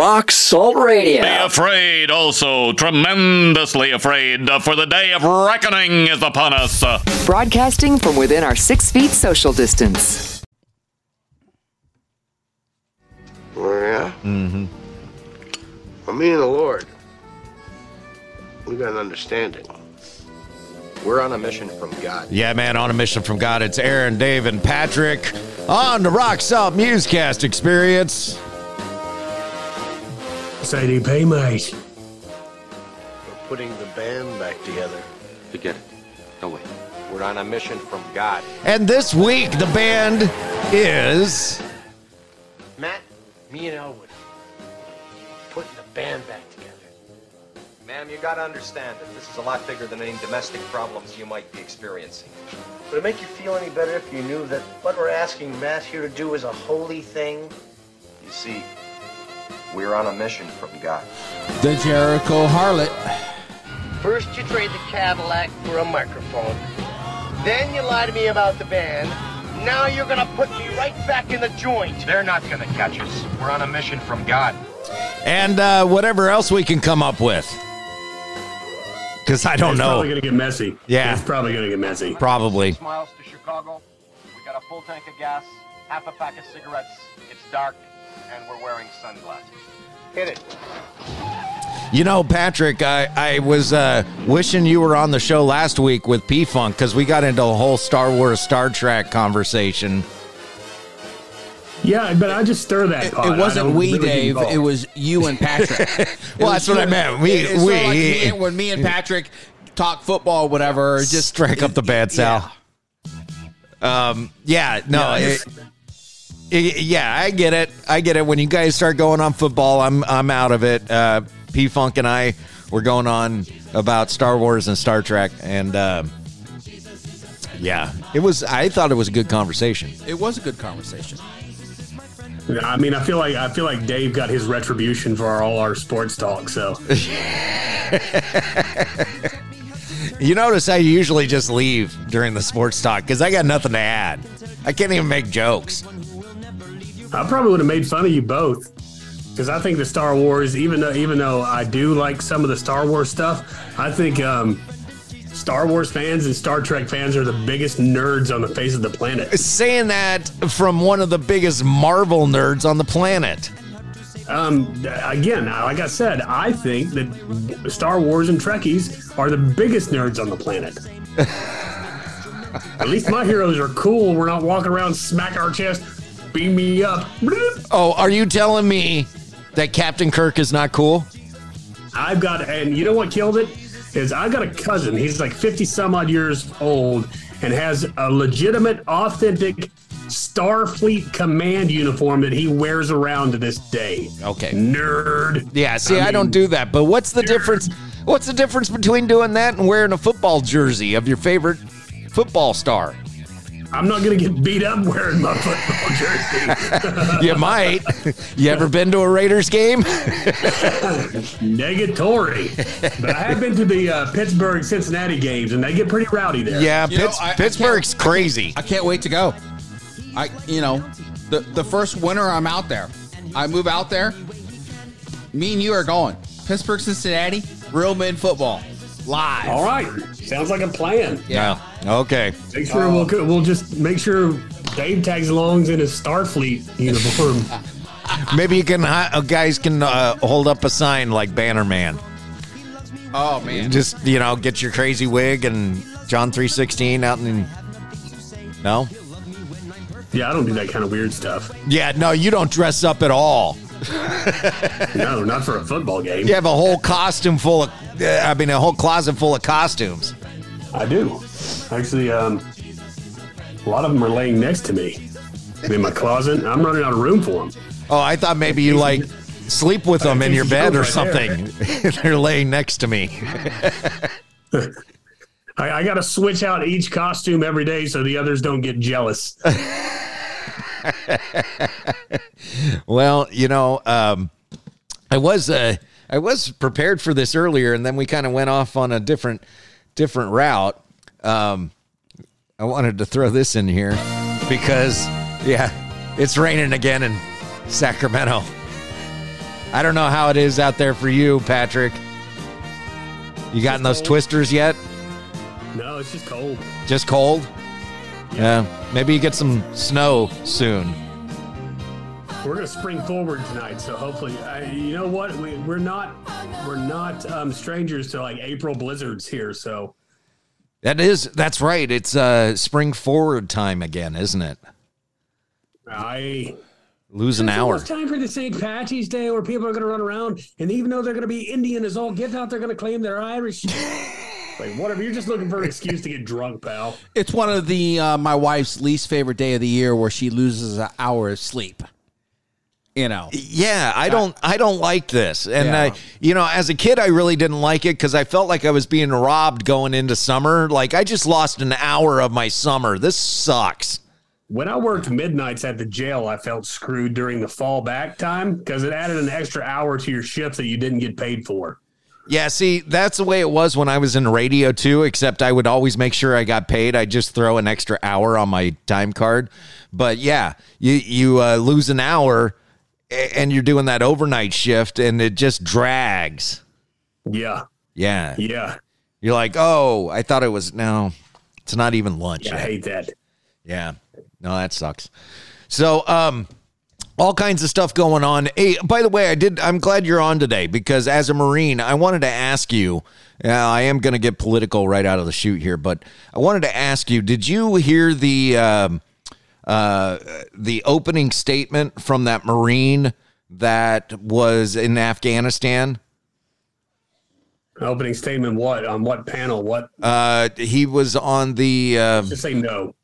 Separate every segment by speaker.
Speaker 1: Rock Salt Radio.
Speaker 2: Be afraid, also tremendously afraid, for the day of reckoning is upon us.
Speaker 3: Broadcasting from within our six feet social distance.
Speaker 4: Yeah? Mm-hmm. Well, me and the Lord, we got an understanding. We're on a mission from God.
Speaker 5: Yeah, man, on a mission from God. It's Aaron, Dave, and Patrick on the Rock Salt Muzkast experience.
Speaker 6: CDP, mate.
Speaker 4: We're putting the band back together.
Speaker 7: Forget it. No way.
Speaker 4: We're on a mission from God.
Speaker 5: And this week, the band is.
Speaker 4: Matt, me and Elwood, putting the band back together.
Speaker 7: Ma'am, you gotta understand that this is a lot bigger than any domestic problems you might be experiencing.
Speaker 4: Would it make you feel any better if you knew that what we're asking Matt here to do is a holy thing?
Speaker 7: You see, we're on a mission from God.
Speaker 8: The Jericho Harlot.
Speaker 4: First, you trade the Cadillac for a microphone. Then you lie to me about the band. Now you're gonna put me right back in the joint.
Speaker 7: They're not gonna catch us. We're on a mission from God.
Speaker 5: And uh, whatever else we can come up with. Because I don't
Speaker 6: it's
Speaker 5: know.
Speaker 6: It's probably going to get messy.
Speaker 5: Yeah.
Speaker 6: It's probably going to get messy.
Speaker 5: Probably.
Speaker 7: Six miles to Chicago. We got a full tank of gas, half a pack of cigarettes. It's dark, and we're wearing sunglasses.
Speaker 4: Hit it.
Speaker 5: You know, Patrick, I, I was uh, wishing you were on the show last week with P Funk because we got into a whole Star Wars, Star Trek conversation.
Speaker 6: Yeah, but I just stir that
Speaker 8: It,
Speaker 6: pot.
Speaker 8: it wasn't we,
Speaker 6: really
Speaker 8: Dave.
Speaker 6: involved.
Speaker 8: It was you and Patrick.
Speaker 5: Well, that's what I meant. We-
Speaker 8: it's sort of
Speaker 5: we-
Speaker 8: like me- when me and Patrick talk football, or whatever. Just
Speaker 5: Strike up the bad, Sal. Um, yeah, no,
Speaker 6: Yeah,
Speaker 5: yeah, I get it. I get it. When you guys start going on football, I'm I'm out of it. Uh, P Funk and I were going on about Star Wars and Star Trek, and uh, yeah, it was. I thought it was a good conversation.
Speaker 8: It was a good conversation.
Speaker 6: I mean, I feel like I feel like Dave got his retribution for our, all our sports talk. So
Speaker 5: You notice I usually just leave during the sports talk because I got nothing to add. I can't even make jokes.
Speaker 6: I probably would have made fun of you both because I think the Star Wars, even though even though I do like some of the Star Wars stuff, I think um, Star Wars fans and Star Trek fans are the biggest nerds on the face of the planet.
Speaker 5: Saying that from one of the biggest Marvel nerds on the planet.
Speaker 6: Um, again, like I said, I think that Star Wars and Trekkies are the biggest nerds on the planet. At least my heroes are cool. We're not walking around smacking our chest, beam me up.
Speaker 5: Oh, are you telling me that Captain Kirk is not cool?
Speaker 6: I've got, and you know what killed it? Is I've got a cousin. He's like 50 some odd years old and has a legitimate, authentic Starfleet command uniform that he wears around to this day.
Speaker 5: Okay.
Speaker 6: Nerd.
Speaker 5: Yeah, see, I,
Speaker 6: mean,
Speaker 5: don't do that. But what's the difference? What's the difference between doing that and wearing a football jersey of your favorite football star?
Speaker 6: I'm not going to get beat up wearing my football jersey.
Speaker 5: You might. you ever been to a Raiders game?
Speaker 6: Negatory. But I have been to the uh, Pittsburgh Cincinnati games, and they get pretty rowdy there.
Speaker 5: Yeah,
Speaker 8: You know,
Speaker 5: Pitts-
Speaker 8: I- I
Speaker 5: Pittsburgh's crazy.
Speaker 8: I can't wait to go. I, you know, the the first winter I'm out there, I move out there. Me and you are going Pittsburgh, Cincinnati, real men football, live.
Speaker 6: All right. Sounds like a plan.
Speaker 8: Yeah.
Speaker 5: Okay.
Speaker 6: Make sure we'll we'll just make sure Dave tags along in his Starfleet uniform.
Speaker 5: Maybe you can uh, guys can uh, hold up a sign like Bannerman.
Speaker 8: Oh man.
Speaker 5: Just you know, get your crazy wig and John three sixteen out in. No.
Speaker 6: yeah, I don't do that kind of weird stuff.
Speaker 5: Yeah, no, you don't dress up at all.
Speaker 6: No, not for a football game.
Speaker 5: You have a whole costume full of, uh, I mean, a whole closet full of costumes.
Speaker 6: I do. Actually, um, a lot of them are laying next to me in my closet. I'm running out of room for them.
Speaker 5: Oh, I thought maybe you like sleep with them in your bed or something. They're laying next to me.
Speaker 6: I, I got to switch out each costume every day so the others don't get jealous.
Speaker 5: Well, you know, um, I was uh, I was prepared for this earlier, and then we kind of went off on a different different route. Um, I wanted to throw this in here because, yeah, it's raining again in Sacramento. I don't know how it is out there for you, Patrick. You gotten those
Speaker 6: cold.
Speaker 5: twisters yet?
Speaker 6: No, it's just cold.
Speaker 5: Just cold? Yeah. Maybe you get some snow soon.
Speaker 6: We're gonna spring forward tonight, so hopefully, I, you know what? We, we're not we're not um, strangers to like April blizzards here. So
Speaker 5: That is that's right. It's uh spring forward time again, isn't it?
Speaker 6: I
Speaker 5: Lose an
Speaker 6: It's
Speaker 5: hour.
Speaker 6: It's time for the St. Patty's Day where people are going to run around, and even though they're going to be Indian as all get out, they're going to claim they're Irish. like whatever, you're just looking for an excuse to get drunk, pal.
Speaker 8: It's one of the uh, my wife's least favorite day of the year where she loses an hour of sleep. You know,
Speaker 5: Yeah, I don't I don't like this. And
Speaker 8: Yeah.
Speaker 5: I you know, as a kid I really didn't like it cuz I felt like I was being robbed going into summer. Like I just lost an hour of my summer. This sucks.
Speaker 6: When I worked midnights at the jail, I felt screwed during the fallback time because it added an extra hour to your shift that you didn't get paid for.
Speaker 5: Yeah, see, that's the way it was when I was in radio too, except I would always make sure I got paid. I'd just throw an extra hour on my time card. But yeah, you you uh, lose an hour and you're doing that overnight shift and it just drags.
Speaker 6: Yeah,
Speaker 5: Yeah.
Speaker 6: yeah,
Speaker 5: You're like, "Oh, I thought it was no. It's not even lunch
Speaker 6: yeah. I hate that.
Speaker 5: Yeah. No, that sucks. So, um, all kinds of stuff going on. Hey, by the way, I did. I'm glad you're on today because as a Marine, I wanted to ask you. Uh, I am going to get political right out of the chute here, but I wanted to ask you: Did you hear the um, uh, the opening statement from that Marine that was in Afghanistan?
Speaker 6: Opening statement. What on what panel? What?
Speaker 5: Uh, he was on the. Uh,
Speaker 6: Just say no.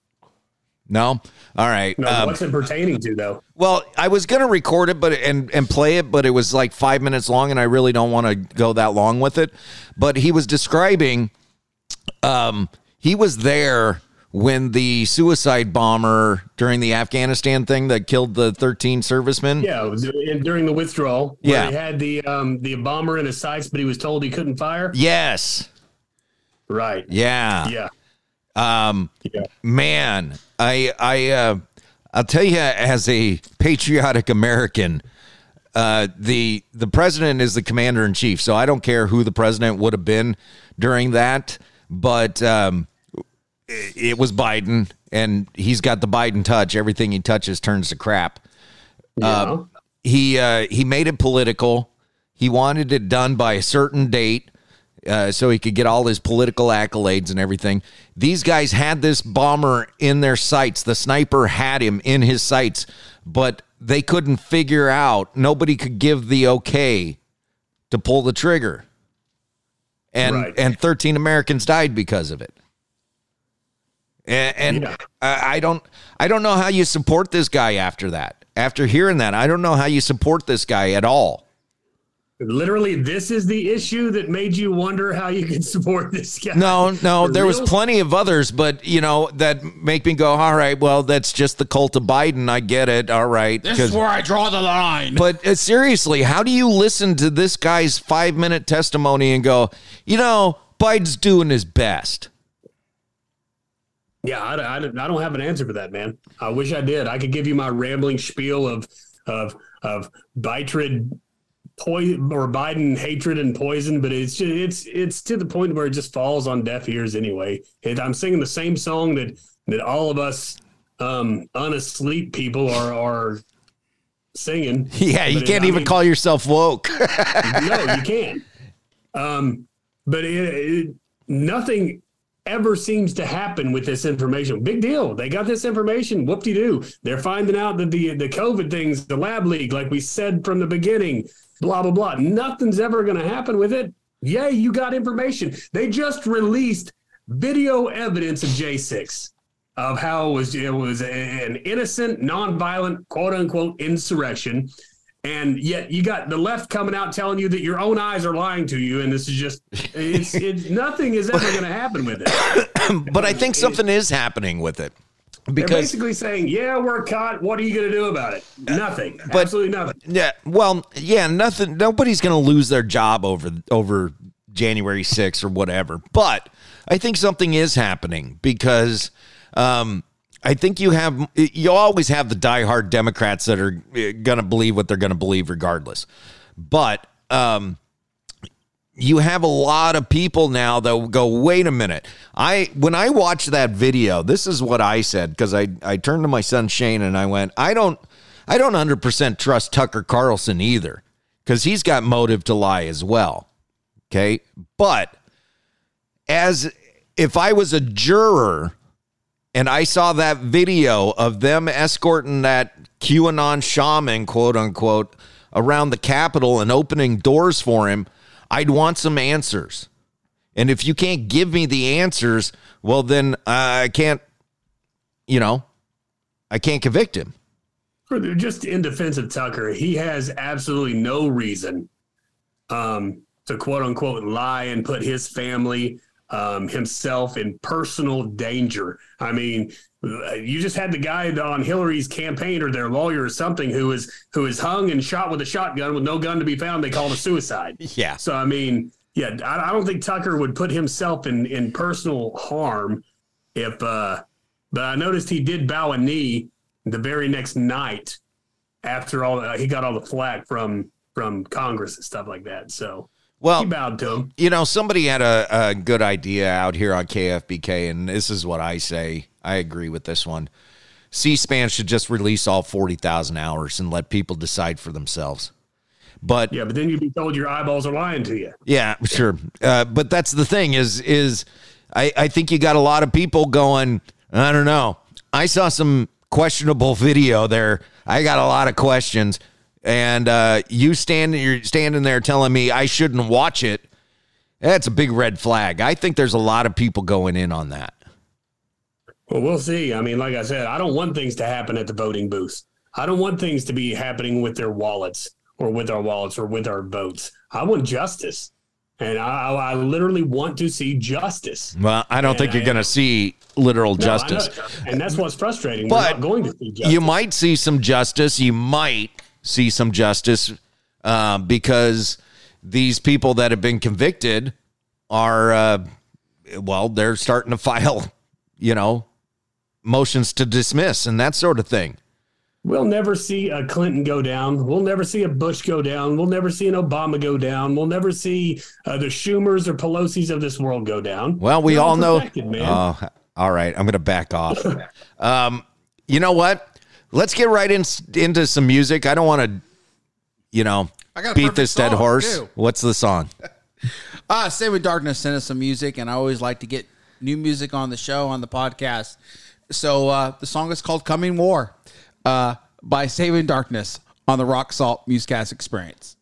Speaker 5: No, all right.
Speaker 6: No.
Speaker 5: Um,
Speaker 6: what's it pertaining to though?
Speaker 5: Well, I was gonna record it, but and and play it, but it was like five minutes long, and I really don't want to go that long with it. But he was describing, um, he was there when the suicide bomber during the Afghanistan thing that killed the thirteen servicemen.
Speaker 6: Yeah, it was in, during the withdrawal.
Speaker 5: Yeah.
Speaker 6: he had the um the bomber in his sights, but he was told he couldn't fire.
Speaker 5: Yes.
Speaker 6: Right.
Speaker 5: Yeah.
Speaker 6: Yeah.
Speaker 5: Um,
Speaker 6: Yeah.
Speaker 5: man, I I uh, I'll tell you as a patriotic American, uh, the the president is the commander in chief, so I don't care who the president would have been during that, but um, it, it was Biden, and he's got the Biden touch. Everything he touches turns to crap.
Speaker 6: Yeah.
Speaker 5: He uh, he made it political. He wanted it done by a certain date. Uh, so he could get all his political accolades and everything. These guys had this bomber in their sights. The sniper had him in his sights, but they couldn't figure out. Nobody could give the okay to pull the trigger, and
Speaker 6: Right.
Speaker 5: and thirteen Americans died because of it. And, and
Speaker 6: Yeah.
Speaker 5: I, I don't I don't know how you support this guy after that. After hearing that, I don't know how you support this guy at all.
Speaker 6: Literally, this is the issue that made you wonder how you could support this guy.
Speaker 5: No, no,
Speaker 6: For
Speaker 5: there was plenty of others, but you know that make me go, all right. Well, that's just the cult of Biden. I get it. All right,
Speaker 8: this
Speaker 5: 'Cause-
Speaker 8: is where I draw the line.
Speaker 5: but uh, seriously, how do you listen to this guy's five minute testimony and go, you know, Biden's doing his best?
Speaker 6: Yeah, I, I, don't- I don't have an answer for that, man. I wish I did. I could give you my rambling spiel of of of bitrid poison or Biden hatred and poison, but it's just, it's it's to the point where it just falls on deaf ears anyway. And I'm singing the same song that that all of us um unasleep people are are singing.
Speaker 5: Yeah, you
Speaker 6: But
Speaker 5: can't
Speaker 6: I
Speaker 5: even
Speaker 6: mean-
Speaker 5: call yourself woke.
Speaker 6: no, you can't. Um, but it, it, nothing ever seems to happen with this information. Big deal. They got this information. Whoop de doo. They're finding out that the the COVID things, the lab leak, like we said from the beginning, blah blah blah. Nothing's ever going to happen with it. Yay, you got information. They just released video evidence of J6 of how it was it was an innocent, nonviolent, quote unquote insurrection. And yet you got the left coming out telling you that your own eyes are lying to you, and this is just it's, it's nothing is ever going to happen with it.
Speaker 5: but I think something is happening with it
Speaker 6: They're
Speaker 5: because
Speaker 6: basically saying, "Yeah, we're caught. What are you going to do about it? Nothing.
Speaker 5: but-
Speaker 6: Absolutely nothing."
Speaker 5: Yeah, well, yeah, nothing. Nobody's going to lose their job over over January 6th or whatever. But I think something is happening because um, I think you have you always have the diehard Democrats that are going to believe what they're going to believe regardless. But um, you have a lot of people now that will go, wait a minute. I when I watched that video, this is what I said because I I turned to my son Shane and I went, I don't I don't hundred percent trust Tucker Carlson either because he's got motive to lie as well. Okay, but as if I was a juror and I saw that video of them escorting that QAnon shaman, quote unquote, around the Capitol and opening doors for him, I'd want some answers. And if you can't give me the answers, well, then I can't, you know, I can't convict him.
Speaker 6: Just in defense of Tucker, he has absolutely no reason um, to quote unquote lie and put his family, um, himself in personal danger. I mean, you just had the guy on Hillary's campaign or their lawyer or something who is who is hung and shot with a shotgun with no gun to be found. They called a suicide.
Speaker 5: Yeah.
Speaker 6: So I mean, yeah, I, I don't think Tucker would put himself in in personal harm if. uh But I noticed he did bow a knee the very next night after all uh, he got all the flack from from Congress and stuff like that. So
Speaker 5: Well,
Speaker 6: he bowed to him.
Speaker 5: You know, somebody had a, a good idea out here on KFBK, and this is what I say. I agree with this one. C SPAN should just release all 40,000 hours and let people decide for themselves. But
Speaker 6: Yeah, but then you'd be told your eyeballs are lying to you.
Speaker 5: yeah, sure. Uh, but that's the thing is, is I, I think you got a lot of people going, I don't know. I saw some questionable video there. I got a lot of questions. And uh, you standing, you're standing there telling me I shouldn't watch it. That's a big red flag. I think there's a lot of people going in on that.
Speaker 6: Well, we'll see. I mean, like I said, I don't want things to happen at the voting booth. I don't want things to be happening with their wallets or with our wallets or with our votes. I want justice. And I, I literally want to see justice.
Speaker 5: Well, I don't
Speaker 6: And
Speaker 5: think you're going to see literal
Speaker 6: No,
Speaker 5: justice.
Speaker 6: And that's what's frustrating.
Speaker 5: But
Speaker 6: We're not going to see justice.
Speaker 5: You might see some justice. You might see some justice uh, because these people that have been convicted are, uh, well, they're starting to file, you know, motions to dismiss and that sort of thing.
Speaker 6: We'll never see a Clinton go down. We'll never see a Bush go down. We'll never see an Obama go down. We'll never see uh, the Schumers or Pelosi's of this world go down.
Speaker 5: Well, we all know.
Speaker 6: man.
Speaker 5: Oh, all right. I'm going to back off. um, you know what? Let's get right in, into some music. I don't want to, you know, beat this dead horse.
Speaker 8: too.
Speaker 5: What's the song?
Speaker 8: Uh, Saving Darkness sent us some music, and I always like to get new music on the show, on the podcast. So uh, the song is called Coming War uh, by Saving Darkness on the Rock Salt Muzkast Experience.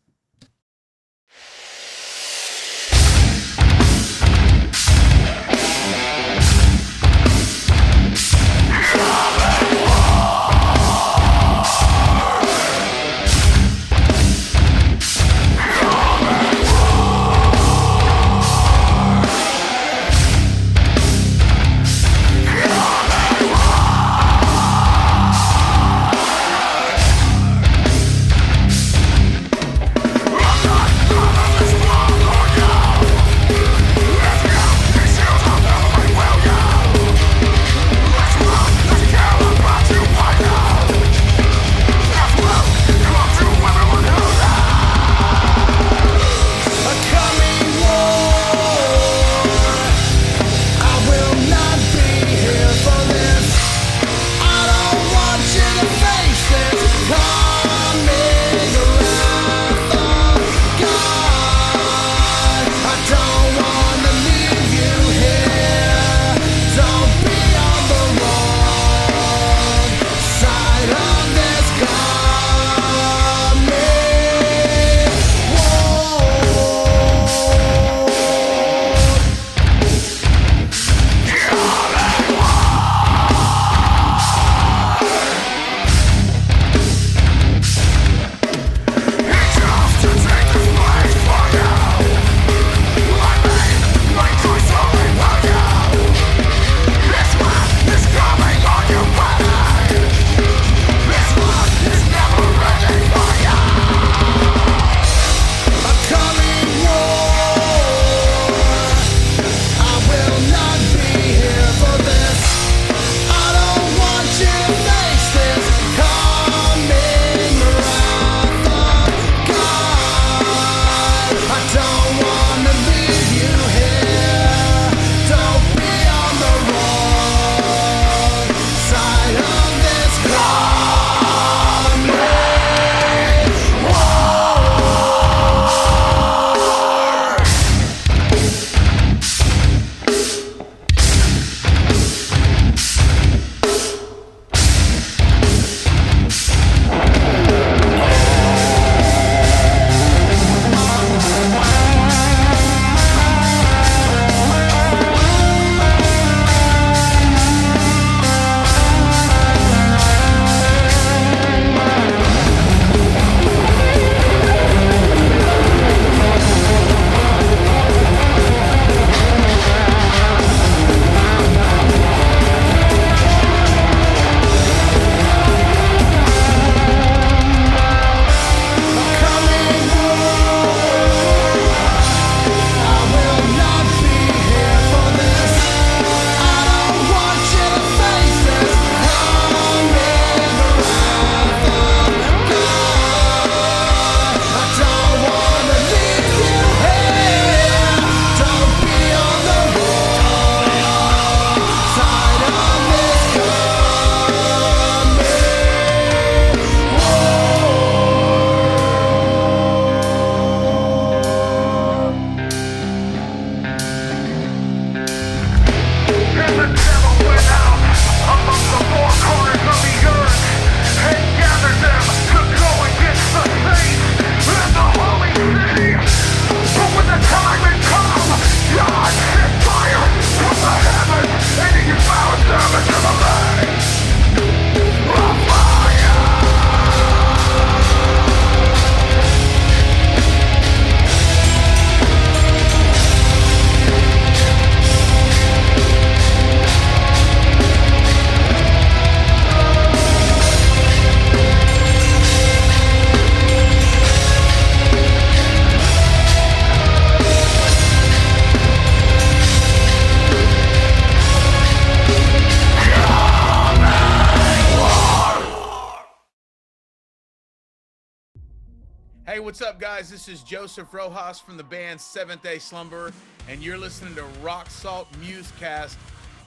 Speaker 1: Guys? This is Joseph Rojas from the band Seventh Day Slumber, and you're listening to Rock Salt Muzkast.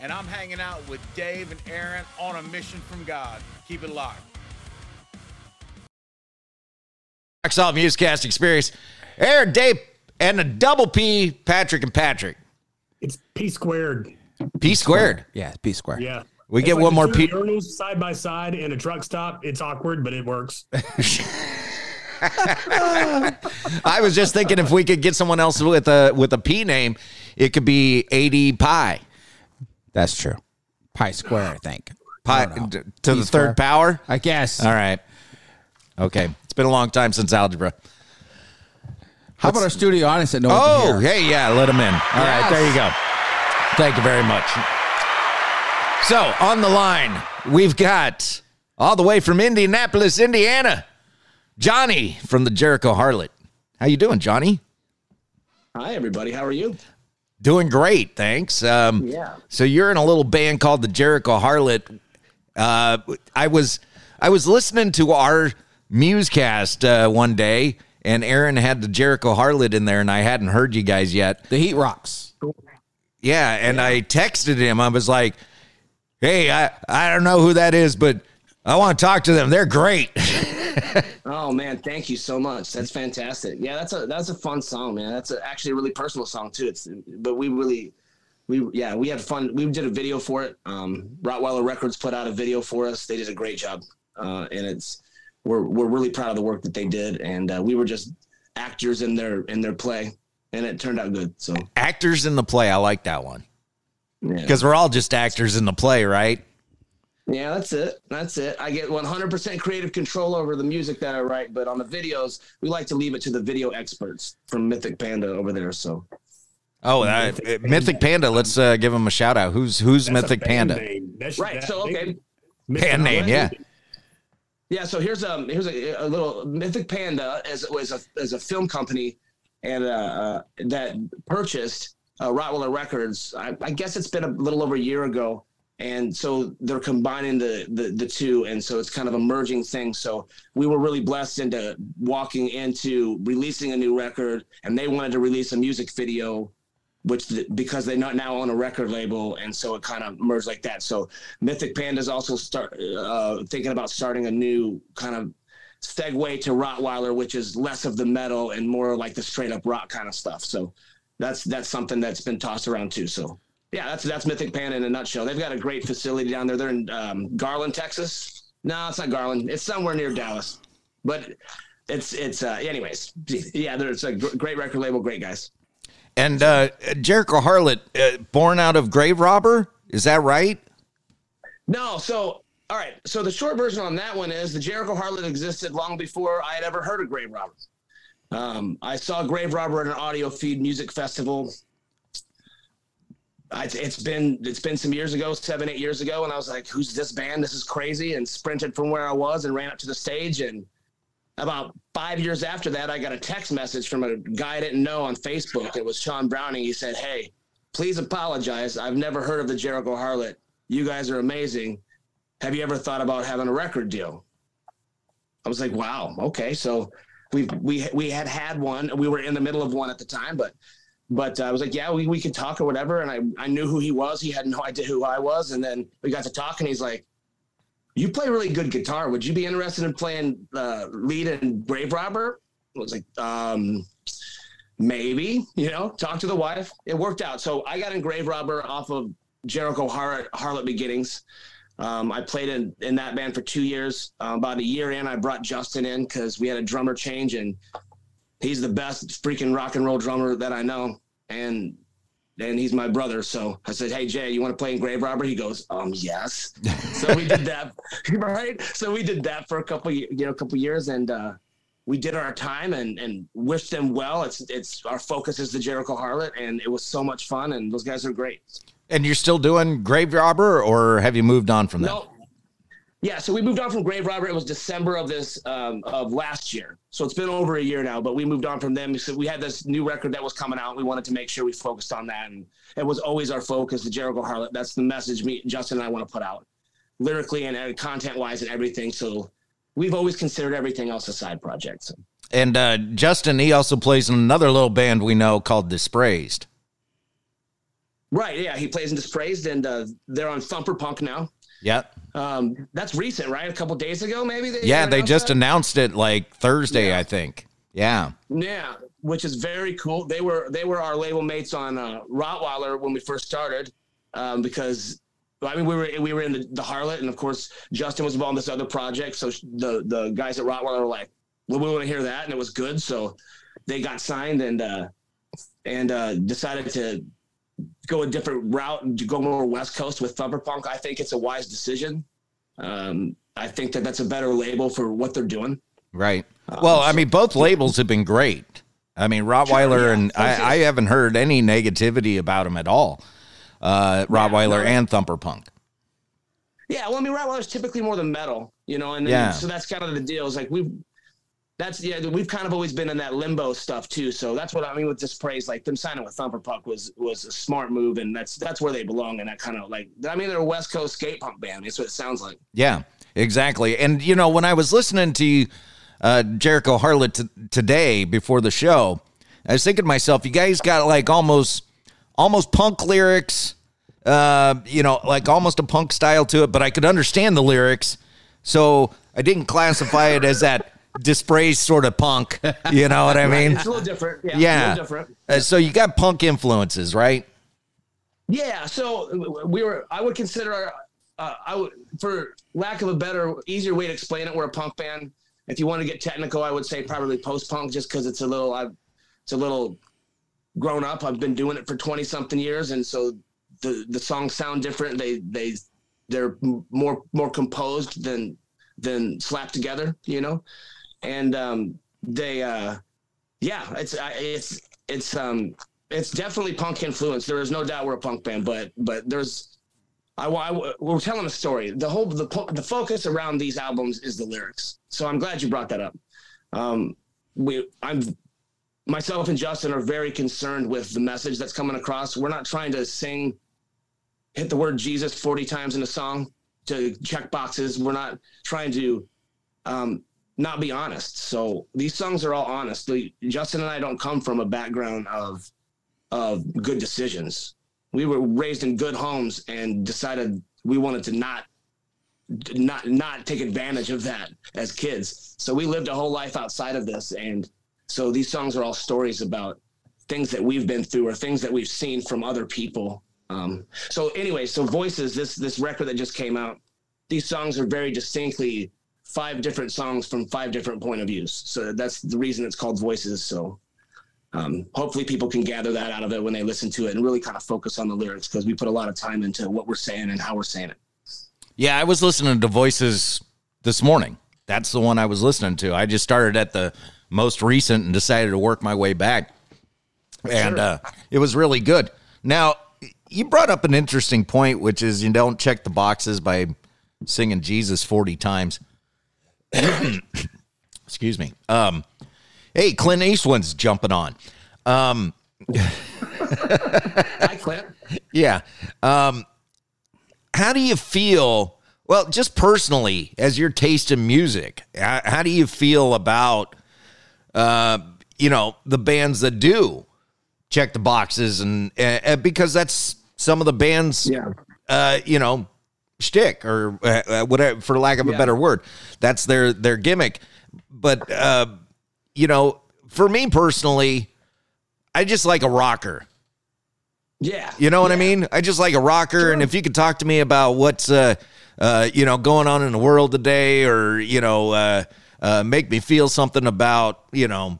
Speaker 1: And I'm hanging out with Dave and Aaron on a mission from God. Keep it locked.
Speaker 5: Rock Salt Muzkast Experience. Aaron, Dave, and a double P, Patrick and Patrick.
Speaker 6: It's P squared.
Speaker 5: P squared.
Speaker 8: Yeah, P squared.
Speaker 6: Yeah.
Speaker 5: We
Speaker 6: It's
Speaker 5: get
Speaker 6: like
Speaker 5: one more
Speaker 6: two
Speaker 5: P.
Speaker 6: urinals side by side in a truck stop. It's awkward, but it works.
Speaker 5: I was just thinking if we could get someone else with a with a P name, it could be AD Pi.
Speaker 8: That's true. Pi square, I think.
Speaker 5: Pi
Speaker 8: I know.
Speaker 5: to the
Speaker 8: P square.
Speaker 5: third power.
Speaker 8: I guess.
Speaker 5: All right. Okay. It's been a long time since algebra.
Speaker 8: How about our studio audience that no one
Speaker 5: Oh, hey, yeah, let them in. All right, there you go. Thank you very much. So, on the line, we've got all the way from Indianapolis, Indiana, Jonny from the Jericho Harlot. How you doing, Jonny?
Speaker 9: Hi, everybody. How are you?
Speaker 5: Doing great, thanks. Um,
Speaker 9: Yeah.
Speaker 5: So you're in a little band called the Jericho Harlot. Uh, I was I was listening to our Muzkast uh, one day, and Aaron had the Jericho Harlot in there, and I hadn't heard you guys yet.
Speaker 8: The Heat Rox.
Speaker 5: Yeah, and I texted him. I was like, "Hey, I I don't know who that is, but I want to talk to them. They're great."
Speaker 9: Oh man, thank you so much. That's fantastic. Yeah, that's a that's a fun song, man. That's a, actually a really personal song too. It's but we really we yeah we had fun. We did a video for it. Um, Rottweiler Records put out a video for us. They did a great job, uh, and it's we're we're really proud of the work that they did. And uh, we were just actors in their in their play, and it turned out good. So
Speaker 5: actors in the play. I like that one
Speaker 9: yeah.
Speaker 5: because we're all just actors in the play, right?
Speaker 9: Yeah, that's it. That's it. I get 100% creative control over the music that I write, but on the videos, we like to leave it to the video experts from Mythic Panda over there. So,
Speaker 5: Oh, that, Mythic, Panda. Let's uh, give him a shout out. Who's who's
Speaker 6: That's
Speaker 5: Mythic Panda?
Speaker 6: name.
Speaker 9: Right.
Speaker 6: that-
Speaker 9: So, okay.
Speaker 5: Band name, yeah.
Speaker 9: Yeah. So here's um here's a, a little Mythic Panda as was a as a film company and uh, uh that purchased uh, Rottweiler Records. I, I guess it's been a little over a year ago, and so they're combining the, the the two, and so it's kind of a merging thing. So we were really blessed into walking into releasing a new record, and they wanted to release a music video which the, because they not now own a record label, and so it kind of merged like that. So Mythic Panda's also start uh, thinking about starting a new kind of segue to Rottweiler, which is less of the metal and more like the straight up rock kind of stuff. So that's that's something that's been tossed around too. So yeah, that's that's Mythic Pan in a nutshell. They've got a great facility down there. They're in um, Garland, Texas. No, it's not Garland. It's somewhere near Dallas, but it's it's uh, anyways. Yeah, there's a gr- great record label, great guys.
Speaker 5: And uh, Jericho Harlot, uh, born out of Grave Robber. Is that right?
Speaker 9: No, so all right. So the short version on that one is the Jericho Harlot existed long before I had ever heard of Grave Robber. Um, I saw Grave Robber at an audio feed music festival. I, it's been it's been some years ago, seven eight years ago, and I was like, "Who's this band? This is crazy!" And sprinted from where I was and ran up to the stage. And about five years after that, I got a text message from a guy I didn't know on Facebook. It was Sean Browning. He said, "Hey, please apologize. I've never heard of the Jericho Harlot. You guys are amazing. Have you ever thought about having a record deal?" I was like, "Wow, okay." So we we we had had one. We were in the middle of one at the time, but but uh, I was like, "Yeah, we we could talk or whatever." And I I knew who he was. He had no idea who I was. And then we got to talk, and he's like, "You play really good guitar. Would you be interested in playing uh, lead in Grave Robber?" I was like, um, maybe, you know, talk to the wife. It worked out. So I got in Grave Robber off of Jericho Har- Harlot Beginnings. Um, I played in, in that band for two years. Uh, about a year in, I brought Justin in because we had a drummer change, and he's the best freaking rock and roll drummer that I know. And and he's my brother. So I said, Hey Jay, you want to play in Grave Robber? He goes, Um, yes. so we did that, right? So we did that for a couple, you know, a couple years, and uh, we did our time and and wished them well. It's it's our focus is the Jericho Harlot, and it was so much fun, and those guys are great.
Speaker 5: And you're still doing Grave Robber, or have you moved on from that?
Speaker 9: No. Yeah, so we moved on from Grave Robber. It was December of this um, of last year, so it's been over a year now. But we moved on from them. So we had this new record that was coming out. We wanted to make sure we focused on that, and it was always our focus, the Jericho Harlot. That's the message me, Justin, and I want to put out, lyrically and uh, content wise and everything. So we've always considered everything else a side project. So.
Speaker 5: and uh, Justin, he also plays in another little band we know called Dispraised.
Speaker 9: Right. Yeah. He plays in Dispraised, and uh, they're on Thumper Punk now.
Speaker 5: Yep.
Speaker 9: Um, that's recent, right? A couple days ago, maybe. They
Speaker 5: Yeah, they just
Speaker 9: that?
Speaker 5: announced it like Thursday, I think. Yeah.
Speaker 9: Yeah, which is very cool. They were they were our label mates on uh, Rottweiler when we first started, um, because I mean we were we were in the, the Harlot, and of course Justin was involved in this other project. So the the guys at Rottweiler were like, "Well, we want to hear that," and it was good. So they got signed and uh, and uh, decided to go a different route and go more West Coast with Thumper Punk. I think it's a wise decision. Um, I think that that's a better label for what they're doing.
Speaker 5: Right. Well, I mean, both labels have been great. I mean, Rottweiler
Speaker 9: yeah,
Speaker 5: and. I, I haven't heard any negativity about them at all. Uh, Rottweiler
Speaker 9: no.
Speaker 5: and Thumper Punk.
Speaker 9: Yeah, well, I mean, Rottweiler's typically more than metal, you know, and, and so that's kind of the deal. Is like we've that's yeah, we've kind of always been in that limbo stuff too. So that's what I mean with Dispraised. Like them signing with Thumper Punk was was a smart move, and that's that's where they belong. And that kind of like I mean, they're a West Coast skate punk band. That's what it sounds like.
Speaker 5: Yeah, exactly. And you know, when I was listening to uh, Jericho Harlot t- today before the show, I was thinking to myself, you guys got like almost almost punk lyrics, uh, you know, like almost a punk style to it, but I could understand the lyrics, so I didn't classify it as that dispraised sort of punk. You know what I mean?
Speaker 9: It's a little different. Yeah,
Speaker 5: Yeah.
Speaker 9: a little different.
Speaker 5: Uh, so you got punk influences, right?
Speaker 9: Yeah, so we were. I would consider our. Uh, I would, for lack of a better, easier way to explain it, we're a punk band. If you want to get technical, I would say probably post punk, just because it's a little. I've, it's a little grown up. I've been doing it for twenty something years, and so the the songs sound different. They they they're more more composed than than slapped together, you know, and um, they uh, yeah, it's it's it's um it's definitely punk influence. There is no doubt we're a punk band, but but there's I, I we're telling a story. The whole the the focus around these albums is the lyrics. So I'm glad you brought that up. Um, we I'm myself and Justin are very concerned with the message that's coming across. We're not trying to sing hit the word Jesus 40 times in a song to check boxes. We're not trying to um, not be honest. So these songs are all honest. The- Justin and I don't come from a background of of good decisions. We were raised in good homes and decided we wanted to not not not take advantage of that as kids. So we lived a whole life outside of this and so these songs are all stories about things that we've been through or things that we've seen from other people. Um, so anyway, so voices, this this record that just came out, these songs are very distinctly five different songs from five different point of views. So that's the reason it's called voices. So um, hopefully people can gather that out of it when they listen to it and really kind of focus on the lyrics because we put a lot of time into what we're saying and how we're saying it.
Speaker 5: Yeah, I was listening to Voices this morning. That's the one I was listening to. I just started at the most recent and decided to work my way back. And uh, it was really good. Now, you brought up an interesting point, which is you don't check the boxes by singing Jesus 40 times. Excuse me. Um, hey, Clint Eastwood's jumping on. Um,
Speaker 9: Hi, Clint.
Speaker 5: yeah. Um, how do you feel? Well, just personally, as your taste in music, how, how do you feel about, uh, you know, the bands that do check the boxes and uh, because that's some of the bands,
Speaker 9: Yeah.
Speaker 5: uh, you know, shtick or uh, uh, whatever, for lack of a better word, that's their their gimmick. But uh, you know, for me personally, I just like a rocker.
Speaker 9: Yeah.
Speaker 5: You know what I mean? I just like a rocker, and if you could talk to me about what's uh, uh, you know going on in the world today, or you know, uh, uh, make me feel something about you know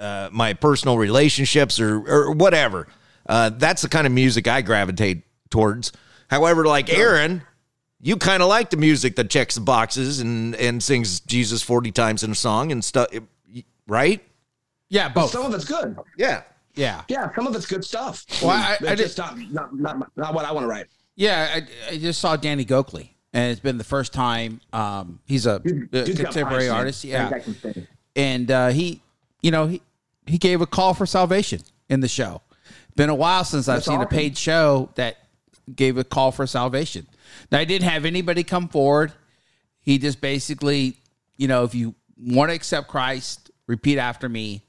Speaker 5: uh, my personal relationships or or whatever. Uh, that's the kind of music I gravitate towards. However, like Aaron, you kind of like the music that checks the boxes and and sings Jesus forty times in a song and stuff, right?
Speaker 8: Yeah, both.
Speaker 9: Some of it's good.
Speaker 5: Yeah.
Speaker 8: Yeah.
Speaker 9: Yeah, some of it's good stuff.
Speaker 8: Well, I-
Speaker 9: It's
Speaker 8: I
Speaker 9: just not, not, not, not what I want to write.
Speaker 8: Yeah, I, I just saw Danny Gokey, and it's been the first time. Um, he's a,
Speaker 9: Dude-
Speaker 8: a contemporary artist. Yeah,
Speaker 9: guy can sing.
Speaker 8: and uh, he, you know, he he gave a call for salvation in the show. Been a while since I've
Speaker 9: That's
Speaker 8: seen a paid show that gave a call for salvation. Now I didn't have anybody come forward. He just basically, you know, if you want to accept Christ, repeat after me.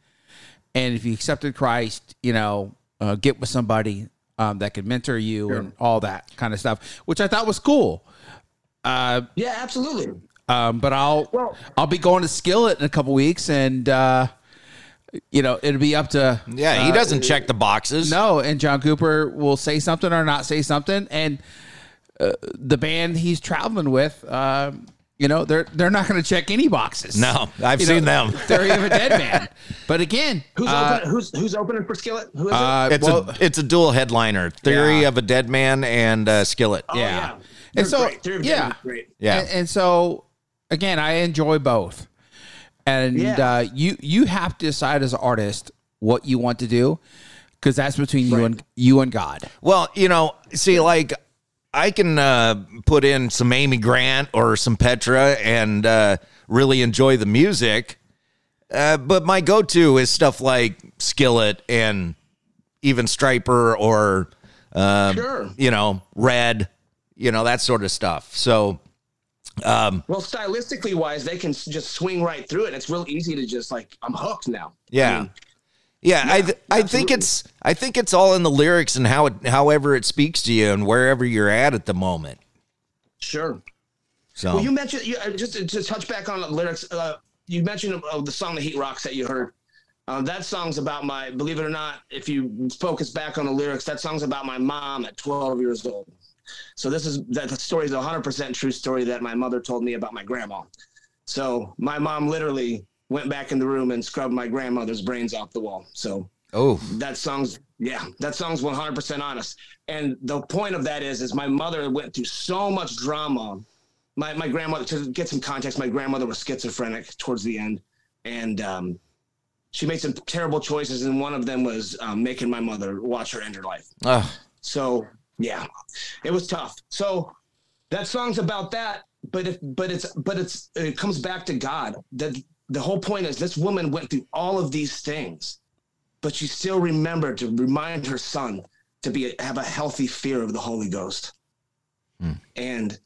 Speaker 8: And if you accepted Christ, you know, uh, get with somebody um, that could mentor you and all that kind of stuff, which I thought was cool. Uh,
Speaker 9: Yeah, absolutely.
Speaker 8: um, but I'll
Speaker 9: Well-
Speaker 8: I'll be going to Skillet in a couple weeks, and uh, you know it'll be up to
Speaker 5: Yeah, he
Speaker 8: uh,
Speaker 5: doesn't check the boxes.
Speaker 8: No, and John Cooper will say something or not say something, and uh, the band he's traveling with, uh, you know, they're they're not going to check any boxes.
Speaker 5: No, I've
Speaker 8: You
Speaker 5: seen
Speaker 8: know,
Speaker 5: them.
Speaker 8: Theory of a Deadman, but again,
Speaker 9: Who's
Speaker 8: uh,
Speaker 9: open, who's who's opening for Skillet? Who is
Speaker 8: uh,
Speaker 5: It's
Speaker 8: well,
Speaker 5: a it's a dual headliner. Theory
Speaker 8: Yeah.
Speaker 5: of a Deadman and uh, Skillet.
Speaker 9: Oh,
Speaker 8: yeah.
Speaker 9: They're
Speaker 8: and so
Speaker 9: great.
Speaker 8: Yeah,
Speaker 9: great.
Speaker 5: Yeah.
Speaker 8: and, and so again, I enjoy both, and
Speaker 9: Yeah.
Speaker 8: uh, you you have to decide as an artist what you want to do, because that's between you and you and God.
Speaker 5: Well, you know, see, like I can uh, put in some Amy Grant or some Petra and uh, really enjoy the music, uh, but my go-to is stuff like Skillet and even Stryper or um,
Speaker 9: Sure.
Speaker 5: you know Red, you know that sort of stuff. So Um,
Speaker 9: Well, stylistically wise, they can just swing right through it. It's real easy to just like I'm hooked now.
Speaker 5: Yeah.
Speaker 9: I mean,
Speaker 5: yeah, I th- I think it's I think it's all in the lyrics and how it however it speaks to you and wherever you're at at the moment.
Speaker 9: sure.
Speaker 5: So
Speaker 9: Well, you mentioned you, uh, just to, to touch back on the lyrics. Uh, you mentioned uh, the song "The Heat Rox" that you heard. Uh, that song's about my. Believe it or not, if you focus back on the lyrics, that song's about my mom at 12 years old. So this is that the story is a 100% true story that my mother told me about my grandma. So my mom literally went back in the room and scrubbed my grandmother's brains off the wall. So
Speaker 5: oh
Speaker 9: that song's yeah that song's 100% honest and the point of that is is my mother went through so much drama my, my grandmother to get some context my grandmother was schizophrenic towards the end and um, she made some terrible choices and one of them was um, making my mother watch her end her life
Speaker 5: Ugh.
Speaker 9: so yeah, it was tough. So that song's about that, but if but it's but it's it comes back to God. That the whole point is this woman went through all of these things, but she still remembered to remind her son to be have a healthy fear of the Holy Ghost. Hmm. And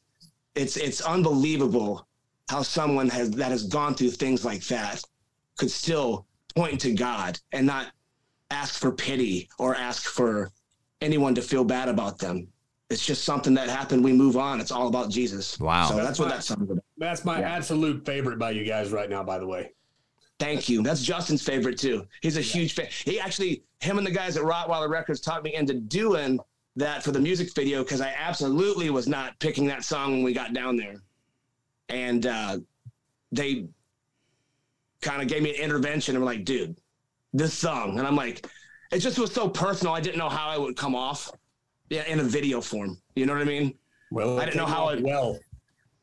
Speaker 9: it's it's unbelievable how someone has that has gone through things like that could still point to God and not ask for pity or ask for anyone to feel bad about them. It's just something that happened. We move on. It's all about Jesus.
Speaker 5: Wow.
Speaker 9: So that's what that song's about.
Speaker 6: That's my absolute favorite by you guys right now, by the way.
Speaker 9: Thank you. That's Justin's favorite too. He's a huge fan. He actually, him and the guys at Rottweiler Records taught me into doing that for the music video because I absolutely was not picking that song when we got down there. And uh, they kind of gave me an intervention and were like, dude, this song. And I'm like, it just was so personal. I didn't know how I would come off yeah, in a video form. You know what I mean?
Speaker 6: Well,
Speaker 9: I didn't know how
Speaker 6: it
Speaker 9: it-
Speaker 6: well.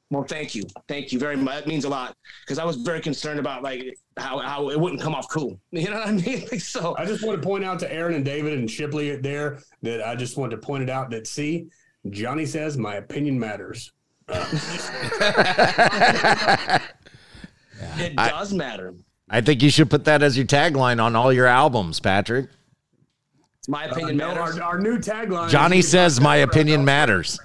Speaker 9: Well, thank you, thank you very much. That means a lot because I was very concerned about like how how it wouldn't come off cool. You know what I mean? Like, so
Speaker 6: I just want to point out to Aaron and David and Shipley there that I just want to point it out that see, Johnny says my opinion matters.
Speaker 9: it does matter.
Speaker 5: I think you should put that as your tagline on all your albums, Patrick.
Speaker 9: My
Speaker 6: Uh,
Speaker 9: opinion
Speaker 6: no,
Speaker 9: matters.
Speaker 6: our, our new tagline.
Speaker 5: Johnny says my
Speaker 6: "You can find
Speaker 5: opinion
Speaker 6: better
Speaker 5: matters.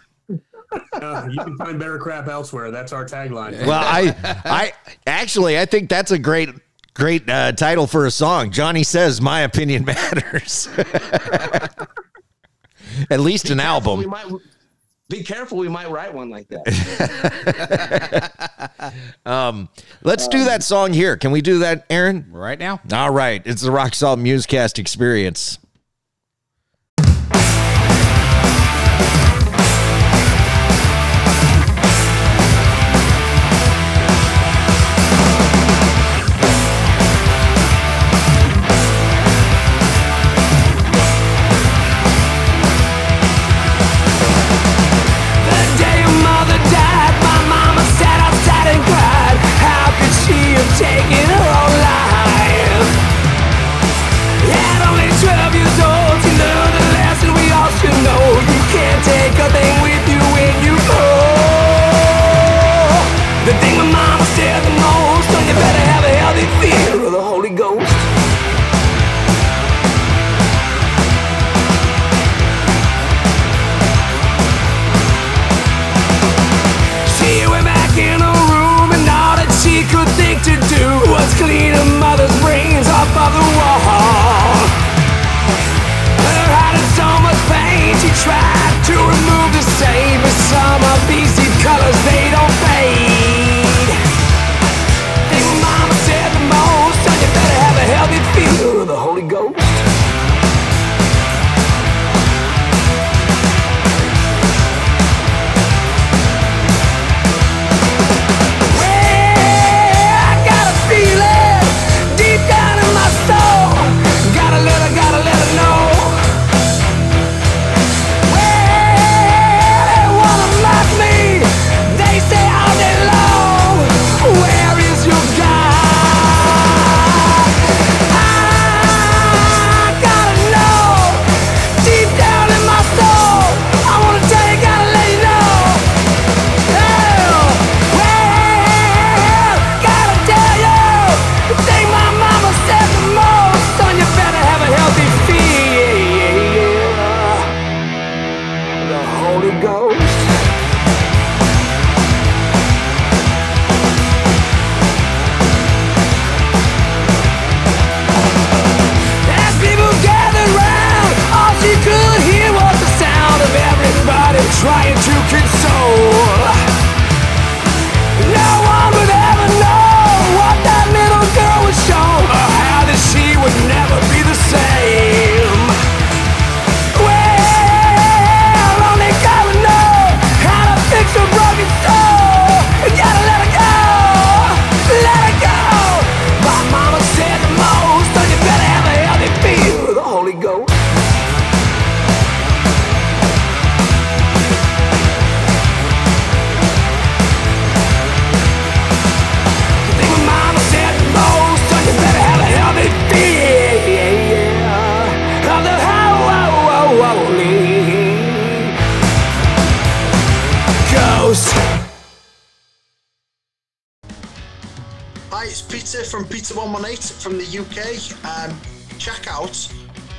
Speaker 6: Crap elsewhere." Uh, you can find better crap elsewhere. That's our tagline.
Speaker 5: Well, I I actually I think that's a great great uh, title for a song. Johnny says my opinion matters. At least an
Speaker 9: We
Speaker 5: album.
Speaker 9: might be careful. We might write one like that.
Speaker 5: Let's do that song here. Can we do that, Aaron?
Speaker 8: Right now,
Speaker 5: All right. It's the Rock Salt Muzkast experience.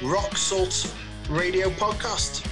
Speaker 10: Rock Salt Radio Podcast.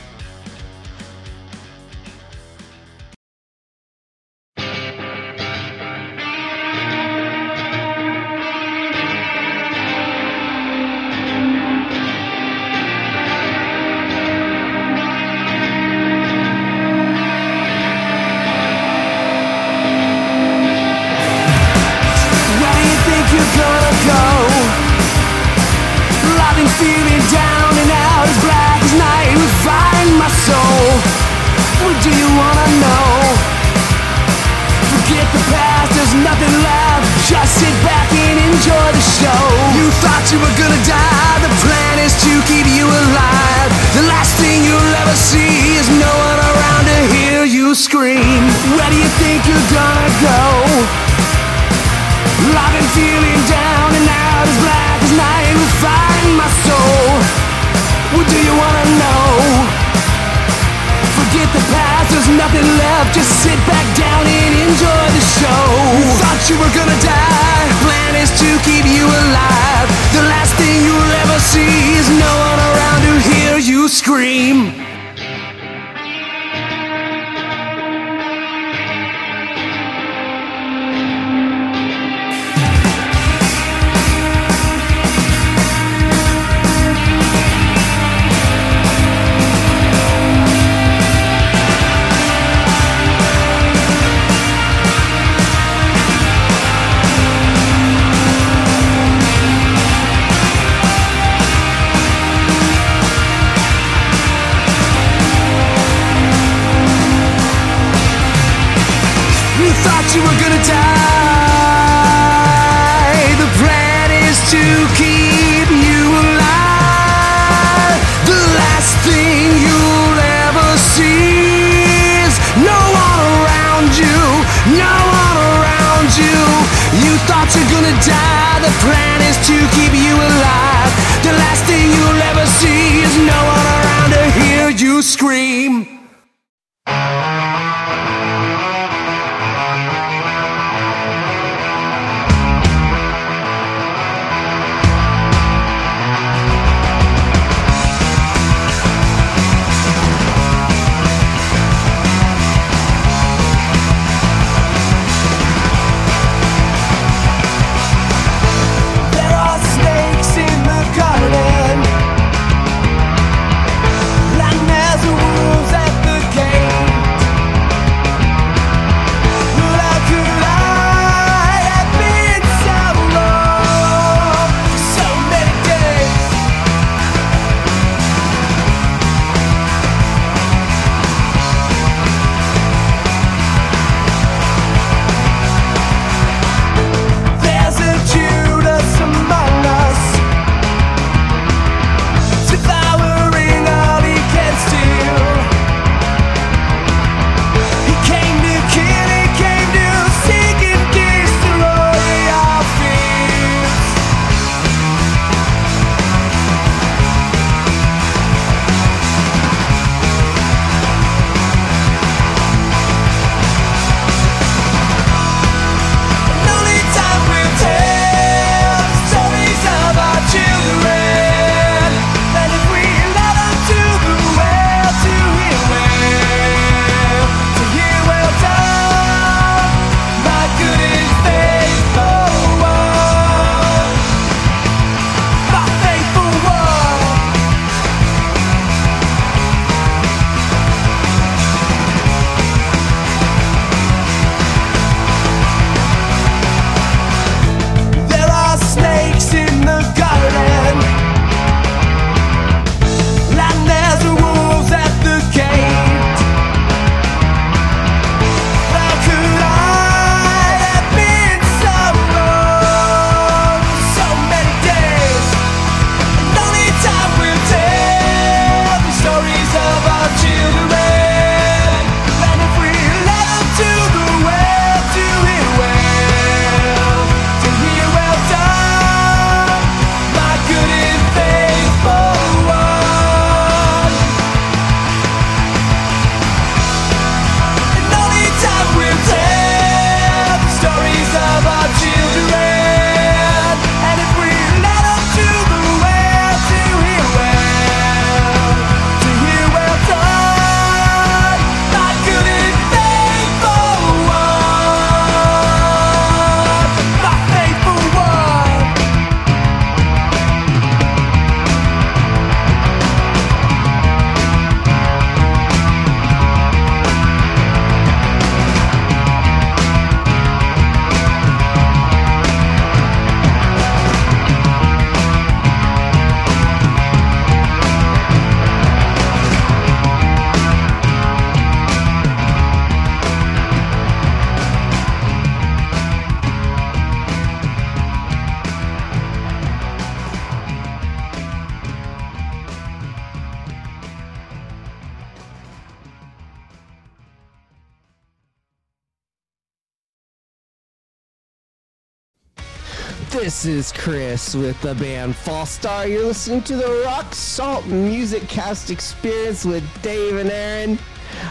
Speaker 10: This is Chris with the band False Star. You're listening to the Rock Salt Muzkast Experience with Dave and Aaron.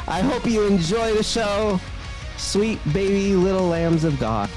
Speaker 10: I hope you enjoy the show. Sweet baby little lambs of God.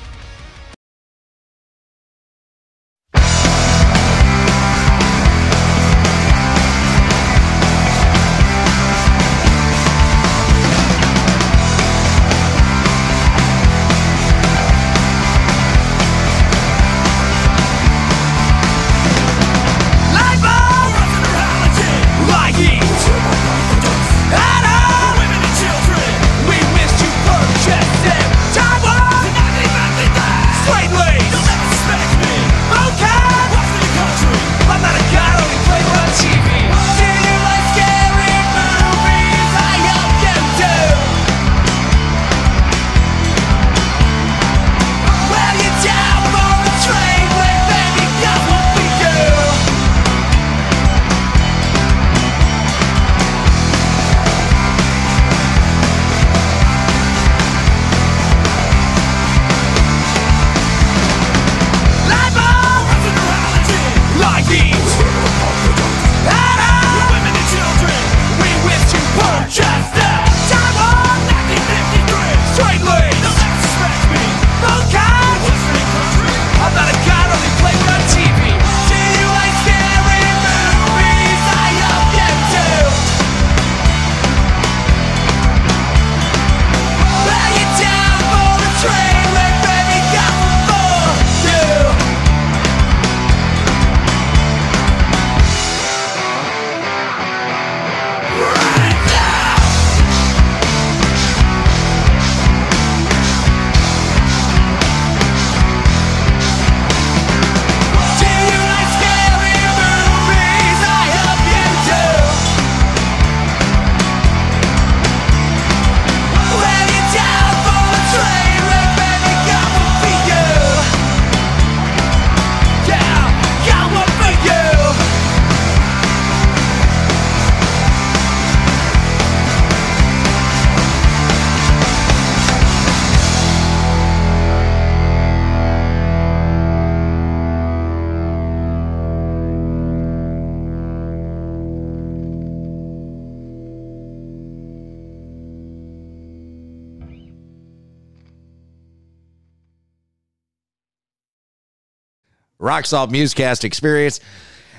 Speaker 5: Rock Salt Muzkast Experience.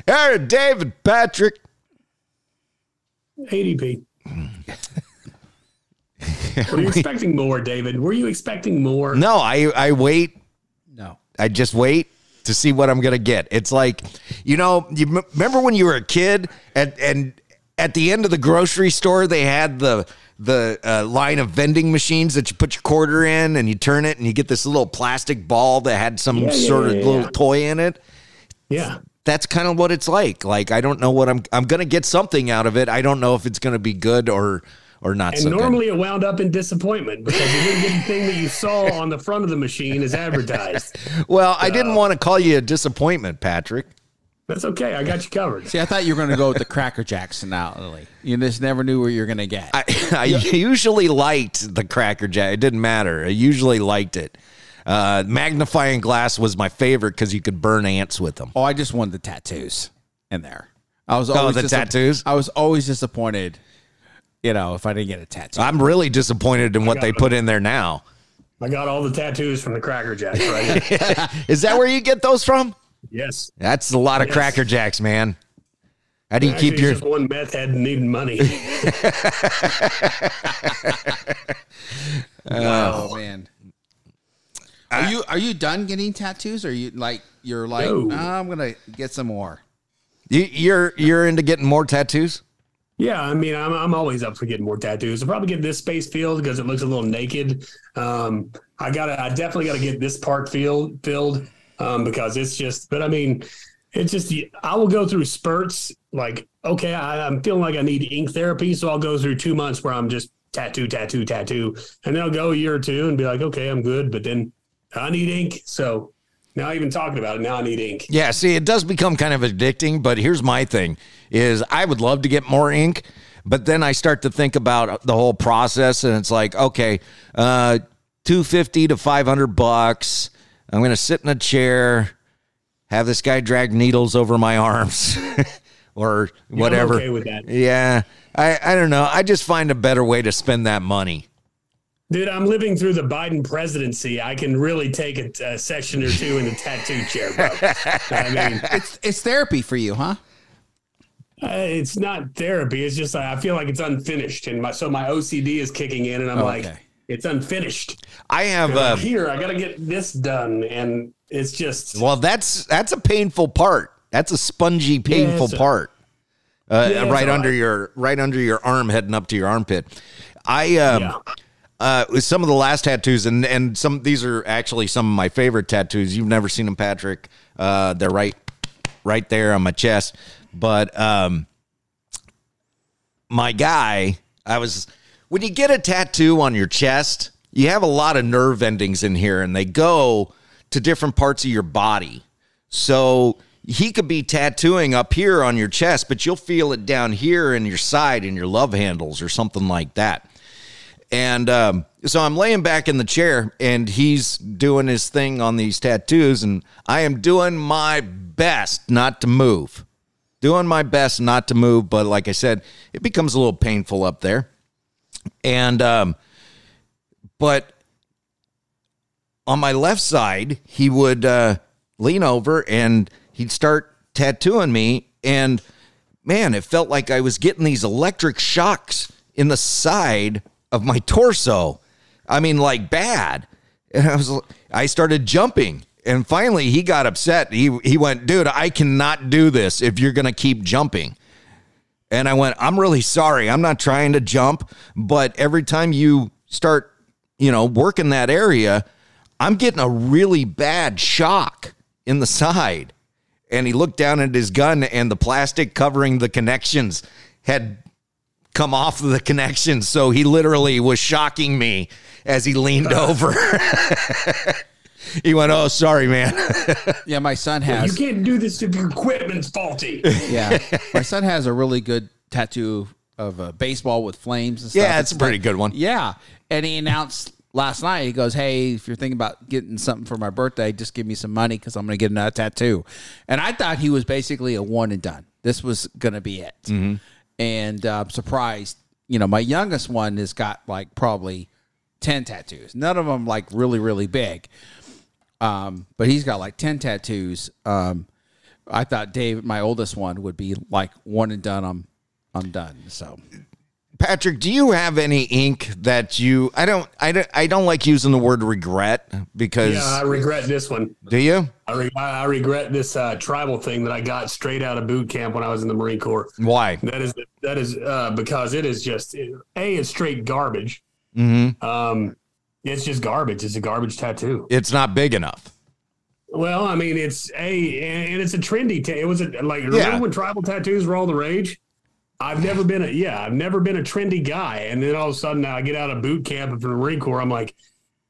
Speaker 5: Aaron, David, Patrick.
Speaker 6: ADP. Were you expecting more, David? Were you expecting more?
Speaker 5: No, I I wait.
Speaker 8: No.
Speaker 5: I just wait to see what I'm gonna get. It's like, you know, you m- remember when you were a kid and and at the end of the grocery store they had the the uh, line of vending machines that you put your quarter in and you turn it and you get this little plastic ball that had some
Speaker 6: Yeah, yeah,
Speaker 5: sort of
Speaker 6: yeah,
Speaker 5: little
Speaker 6: yeah.
Speaker 5: toy in it.
Speaker 6: Yeah.
Speaker 5: That's kind of what it's like. Like I don't know what I'm I'm gonna get something out of it. I don't know if it's gonna be good or or not
Speaker 6: And
Speaker 5: so good.
Speaker 6: normally it wound up in disappointment because you didn't get the thing that you saw on the front of the machine as advertised.
Speaker 5: Well, I didn't want to call you a disappointment, Patrick.
Speaker 6: That's okay. I got you covered.
Speaker 8: See, I thought you were going to go with the Cracker Jacks finale. You just never knew where you're going to get.
Speaker 5: I, I usually liked the Cracker Jack. It didn't matter. I usually liked it. Uh, magnifying glass was my favorite because you could burn ants with them.
Speaker 8: oh, I just wanted the tattoos in there. I was
Speaker 5: Oh,
Speaker 8: always
Speaker 5: the
Speaker 8: disapp-
Speaker 5: tattoos?
Speaker 8: I was always disappointed. You know, if I didn't get a tattoo.
Speaker 5: I'm really disappointed in what they
Speaker 6: it.
Speaker 5: put in there now.
Speaker 6: I got all the tattoos from the Cracker Jacks right here.
Speaker 5: Is that where you get those from?
Speaker 6: Yes.
Speaker 5: That's a lot of
Speaker 6: Yes.
Speaker 5: Cracker Jacks, man. How do you
Speaker 6: Actually,
Speaker 5: keep your?
Speaker 6: just one meth head needing money.
Speaker 8: oh man. Are you are you done getting tattoos? Or are you like you're like
Speaker 6: No.
Speaker 8: "Ah, I'm gonna get some more?
Speaker 5: You, you're you're into getting more tattoos?
Speaker 6: Yeah, I mean, I'm, I'm always up for getting more tattoos. I'll probably get this space filled because it looks a little naked. Um, I gotta, I definitely gotta get this part filled, filled um, because it's just. But I mean, it's just. I will go through spurts. Like, okay, I, I'm feeling like I need ink therapy, so I'll go through two months where I'm just tattoo, tattoo, tattoo, and then I'll go a year or two and be like, okay, I'm good. But then I need ink, so now even talking about it, now I need ink.
Speaker 5: Yeah, see, it does become kind of addicting, but here's my thing is I would love to get more ink, but then I start to think about the whole process and it's like, okay, uh 250 to 500 bucks. I'm going to sit in a chair. have this guy drag needles over my arms or
Speaker 6: I'm
Speaker 5: whatever.
Speaker 6: okay with that.
Speaker 5: Yeah. I, I don't know. I just find a better way to spend that money.
Speaker 6: Dude, I'm living through the Biden presidency. I can really take a, a section or two in the tattoo chair, bro. I mean,
Speaker 8: It's it's therapy for you, huh?
Speaker 6: uh, it's not therapy. It's just I feel like it's unfinished, and my so my OCD is kicking in, and I'm
Speaker 8: Oh,
Speaker 6: like,
Speaker 8: okay.
Speaker 6: It's unfinished.
Speaker 5: I have uh,
Speaker 6: here. I got to get this done, and it's just
Speaker 5: well that's that's a painful part. That's a spongy painful
Speaker 6: so-
Speaker 5: part. Uh,
Speaker 6: Yeah,
Speaker 5: right under your right under your arm heading up to your armpit. I um
Speaker 6: Yeah.
Speaker 5: uh with some of the last tattoos and and some these are actually some of my favorite tattoos. You've never seen them, Patrick. Uh they're right right there on my chest. But um my guy, I was when you get a tattoo on your chest, you have a lot of nerve endings in here and they go to different parts of your body. So he could be tattooing up here on your chest, but you'll feel it down here in your side in your love handles or something like that. And um, so I'm laying back in the chair and he's doing his thing on these tattoos, and I am doing my best not to move. Doing my best not to move, but like I said, it becomes a little painful up there. And, um, but on my left side, he would uh, lean over and he'd start tattooing me. And man, it felt like I was getting these electric shocks in the side of my torso. I mean, like bad. And I was, I started jumping. And finally, he got upset. He he went, dude, I cannot do this if you're gonna keep jumping. And I went, I'm really sorry. I'm not trying to jump, but every time you start, you know, working that area, I'm getting a really bad shock in the side. And he looked down at his gun, and the plastic covering the connections had come off of the connections. So he literally was shocking me as he leaned over. he went, Oh, sorry, man.
Speaker 8: Yeah, my son has.
Speaker 6: you can't do this if your equipment's faulty.
Speaker 8: Yeah, my son has a really good tattoo of a baseball with flames and stuff.
Speaker 5: Yeah, it's a pretty good one.
Speaker 8: Yeah, and he announced last night. He goes, "Hey, if you're thinking about getting something for my birthday, just give me some money because I'm going to get another tattoo." And I thought he was basically a one and done. This was going to be it.
Speaker 5: Mm-hmm.
Speaker 8: And uh, I'm surprised. You know, my youngest one has got like probably ten tattoos. None of them like really really big. Um, but he's got like 10 tattoos. Um, I thought Dave, my oldest one, would be like one and done. I'm, I'm done. So
Speaker 5: Patrick, do you have any ink that you I don't I don't I don't like using the word regret because
Speaker 6: yeah, I regret this one.
Speaker 5: do you?
Speaker 6: I, re- I regret this uh, tribal thing that I got straight out of boot camp when I was in the Marine Corps.
Speaker 5: Why?
Speaker 6: That is that is uh, because it is just a it's straight garbage.
Speaker 5: Mm-hmm.
Speaker 6: Um, it's just garbage. It's a garbage tattoo.
Speaker 5: It's not big enough.
Speaker 6: Well, I mean, it's a and it's a trendy. Ta- it was a, like remember
Speaker 5: Yeah.
Speaker 6: when tribal tattoos were all the rage. I've never been a yeah, I've never been a trendy guy, and then all of a sudden I get out of boot camp and from the Marine Corps, I'm like,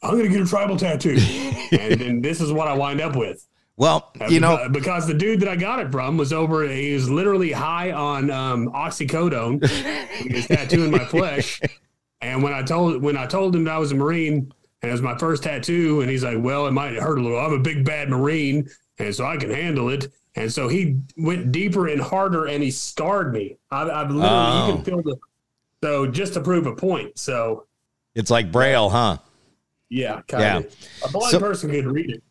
Speaker 6: I'm gonna get a tribal tattoo, and then this is what I wind up with.
Speaker 5: Well,
Speaker 6: Uh,
Speaker 5: you know,
Speaker 6: because, because the dude that I got it from was over. He was literally high on um, oxycodone. he was tattooing my flesh, and when I told when I told him that I was a Marine and it was my first tattoo, and he's like, "Well, it might hurt a little. I'm a big bad Marine, and so I can handle it." And so he went deeper and harder, and he scarred me. I've, I've literally you
Speaker 5: Oh.
Speaker 6: can feel the. So just to prove a point, so
Speaker 5: it's like braille, huh?
Speaker 6: yeah, kind
Speaker 5: Yeah.
Speaker 6: of. A blind
Speaker 5: So-
Speaker 6: person could read it.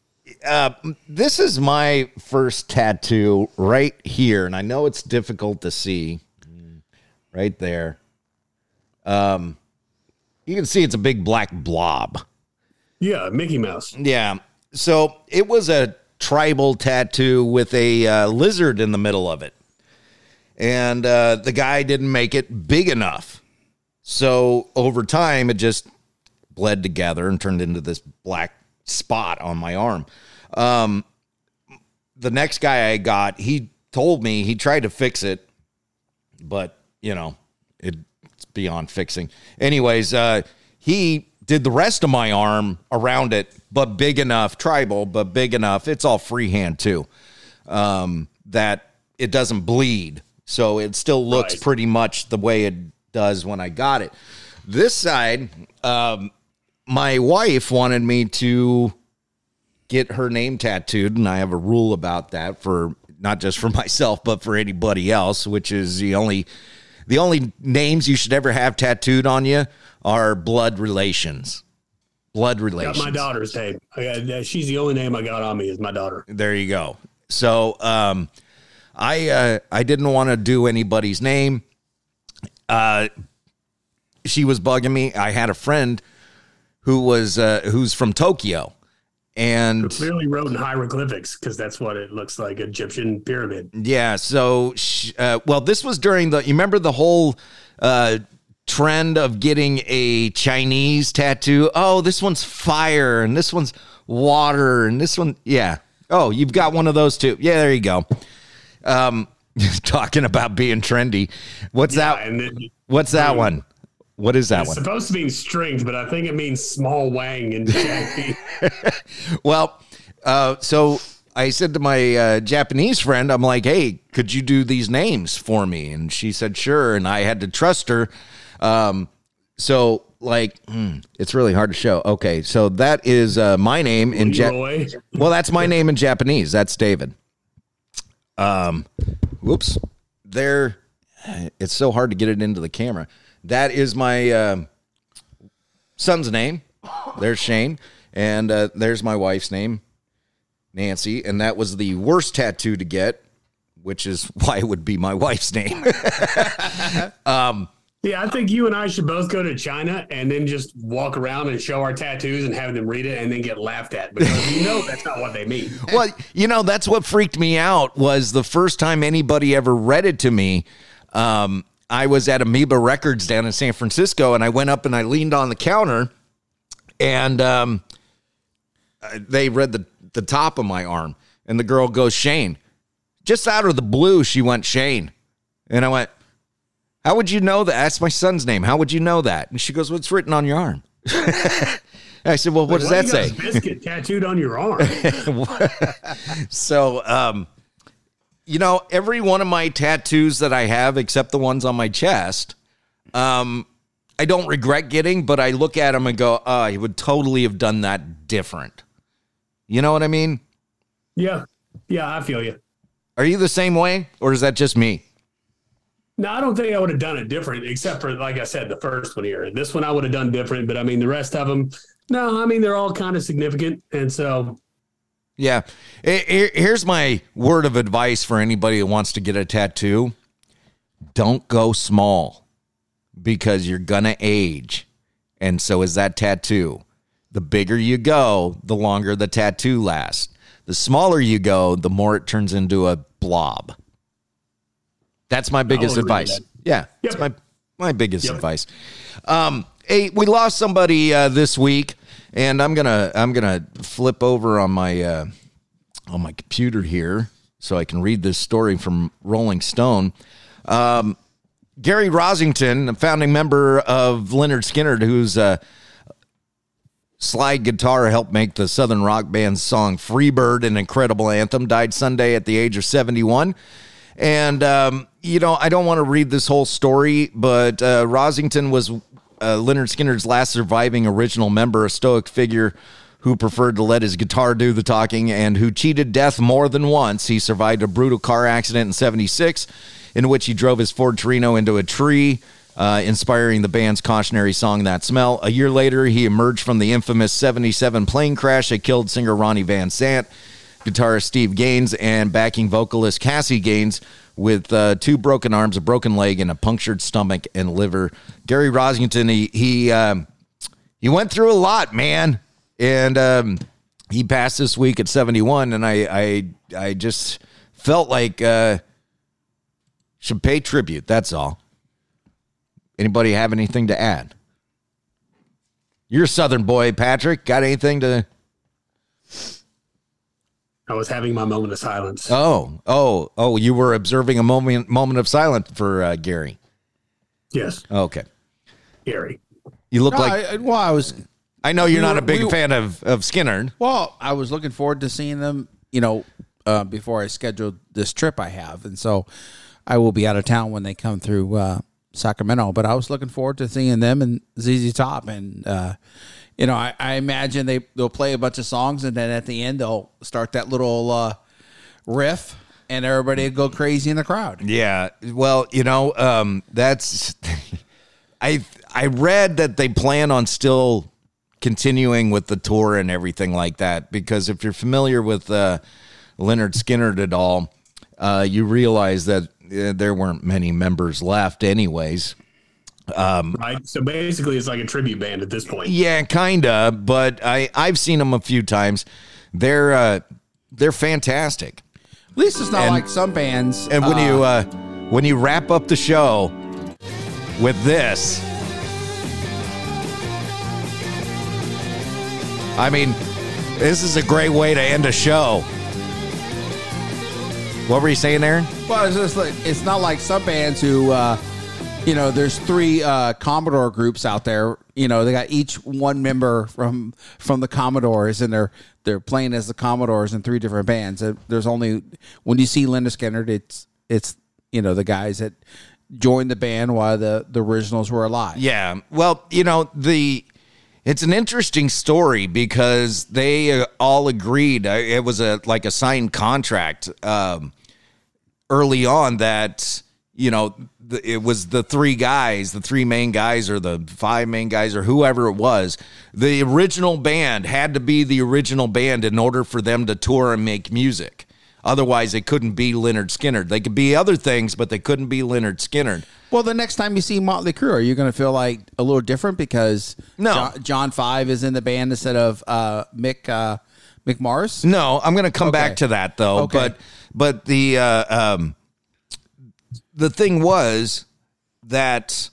Speaker 5: Uh, this is my first tattoo right here, and I know it's difficult to see. Right there. Um, you can see it's a big black blob.
Speaker 6: Yeah, Mickey Mouse.
Speaker 5: Yeah. So it was a tribal tattoo with a uh, lizard in the middle of it. And uh, the guy didn't make it big enough. So over time, it just bled together and turned into this black spot on my arm. Um, the next guy I got, he told me he tried to fix it, but you know, it, beyond fixing. Anyways, uh, he did the rest of my arm around it, but big enough, tribal, but big enough. It's all freehand too, um, that it doesn't bleed. So it still looks
Speaker 6: Right.
Speaker 5: pretty much the way it does when I got it. This side, um, my wife wanted me to get her name tattooed, and I have a rule about that for not just for myself but for anybody else, which is the only the only names you should ever have tattooed on you are blood relations. Blood
Speaker 6: Got
Speaker 5: relations.
Speaker 6: my daughter's name. Got, she's the only name I got on me is my daughter.
Speaker 5: There you go. So um, I uh, I didn't want to do anybody's name. Uh, she was bugging me. I had a friend who was uh, who's from Tokyo, and
Speaker 6: Clearly wrote in hieroglyphics because that's what it looks like Egyptian pyramid.
Speaker 5: Yeah. So, sh- uh, well, this was during the. You remember the whole uh, trend of getting a Chinese tattoo? Oh, this one's fire, and this one's water, and this one, yeah. Oh, you've got one of those too. Yeah, there you go. Um, talking about being trendy. What's that?
Speaker 6: and it-
Speaker 5: What's that one? What is that
Speaker 6: It's
Speaker 5: one?
Speaker 6: supposed to mean strength, but I think it means small wang in Japanese.
Speaker 5: Well, uh, so I said to my uh, Japanese friend, I'm like, hey, could you do these names for me? And she said, sure. And I had to trust her. Um, so, like, hmm, it's really hard to show. Okay. So that is uh, my name in Japanese. Well, that's my name in Japanese. That's David. Um, whoops. There, it's so hard to get it into the camera. That is my um, son's name. There's Shane. And uh, there's my wife's name, Nancy. And that was the worst tattoo to get, which is why it would be my wife's name. um,
Speaker 6: Yeah, I think you and I should both go to China and then just walk around and show our tattoos and have them read it and then get laughed at because you know that's not what they mean.
Speaker 5: well, you know, that's what freaked me out was the first time anybody ever read it to me. Um, I was at Amoeba Records down in San Francisco, and I went up and I leaned on the counter, and um, uh, they read the the top of my arm, and the girl goes Shane. Just out of the blue, she went Shane, and I went, "How would you know that? That's my son's name. How would you know that?" And she goes, "What's written on your arm?" I said, "Well, what does that say?"
Speaker 6: Biscuit tattooed on your arm.
Speaker 5: so um you know every one of my tattoos that i have except the ones on my chest um i don't regret getting but i look at them and go oh i would totally have done that different you know what i mean
Speaker 6: Yeah, yeah, I feel you.
Speaker 5: are you the same way or is that just me
Speaker 6: No, I don't think I would have done it different, except for like I said, the first one here. This one I would have done different, but I mean the rest of them, no, I mean they're all kind of significant, and so
Speaker 5: Yeah. Here- here- Here's my word of advice for anybody that wants to get a tattoo don't go small because you're going to age. And so is that tattoo. The bigger you go, the longer the tattoo lasts. The smaller you go, the more it turns into a blob. That's my biggest advice.
Speaker 6: that.
Speaker 5: Yeah. That's my my biggest advice. Um, hey, we lost somebody uh, this week, and I'm gonna I'm gonna flip over on my uh, on my computer here so I can read this story from Rolling Stone. Um, Gary Rossington, a founding member of Lynyrd Skynyrd, who's uh, slide guitar helped make the Southern rock band's song "Freebird" an incredible anthem, died Sunday at the age of 71. And, um, you know, I don't want to read this whole story, but uh, Rossington was uh, Lynyrd Skynyrd's last surviving original member, a stoic figure who preferred to let his guitar do the talking and who cheated death more than once. He survived a brutal car accident in 76 in which he drove his Ford Torino into a tree. Uh, inspiring the band's cautionary song "That Smell." A year later, he emerged from the infamous '77 plane crash that killed singer Ronnie Van Zant, guitarist Steve Gaines, and backing vocalist Cassie Gaines with uh, two broken arms, a broken leg, and a punctured stomach and liver. Gary Rossington, he he um, he went through a lot, man, and um, he passed this week at 71, and I I I just felt like uh, should pay tribute. That's all. Anybody have anything to add? You're a Southern boy, Patrick. Got anything to?
Speaker 6: I was having my moment of silence.
Speaker 5: Oh, oh, oh! You were observing a moment moment of silence for uh, Gary.
Speaker 6: Yes,
Speaker 5: Okay,
Speaker 6: Gary.
Speaker 5: you look
Speaker 8: No,
Speaker 5: like.
Speaker 8: I, well, I was.
Speaker 5: I know you're
Speaker 8: we
Speaker 5: not
Speaker 8: were-
Speaker 5: a big
Speaker 8: we-
Speaker 5: fan of of Skynyrd.
Speaker 8: Well, I was looking forward to seeing them. You know, uh, before I scheduled this trip I have, and so I will be out of town when they come through uh, Sacramento, but I was looking forward to seeing them and ZZ Top. And, uh, you know, I, I imagine they, they'll play a bunch of songs and then at the end they'll start that little uh, riff and everybody will go crazy in the crowd.
Speaker 5: Yeah. Well, you know, um, that's I I read that they plan on still continuing with the tour and everything like that because if you're familiar with uh, Lynyrd Skynyrd at all, uh, you realize that uh, there weren't many members left, anyways. Um,
Speaker 6: right. So basically, it's like a tribute band at this point.
Speaker 5: Yeah, kinda. But I I've seen them a few times. They're uh, they're fantastic.
Speaker 8: At least it's not
Speaker 5: And-
Speaker 8: like some bands.
Speaker 5: And when
Speaker 8: uh,
Speaker 5: you uh, when you wrap up the show with this, I mean, this is a great way to end a show. What were you saying, Aaron?
Speaker 8: Well, it's just like it's not like some bands who, uh, you know, there's three uh, Commodore groups out there. You know, they got each one member from from the Commodores, and they're they're playing as the Commodores in three different bands. Uh, There's only when you see Lynyrd Skynyrd, it's it's you know the guys that joined the band while the the originals were alive.
Speaker 5: Yeah. Well, you know, the it's an interesting story because they uh, all agreed uh, it was a like a signed contract um, early on that you know the, it was the three guys, the three main guys or the five main guys or whoever it was. The original band had to be the original band in order for them to tour and make music. Otherwise, it couldn't be Lynyrd Skynyrd. They could be other things, but they couldn't be Lynyrd Skynyrd.
Speaker 8: Well, the next time you see Motley Crue, are you going to feel like a little different because
Speaker 5: No.
Speaker 8: John, John Five is in the band instead of uh, Mick uh, Mick Mars?
Speaker 5: No, I'm going to come
Speaker 8: Okay.
Speaker 5: back to that though.
Speaker 8: Okay.
Speaker 5: But but the uh, um, the thing was that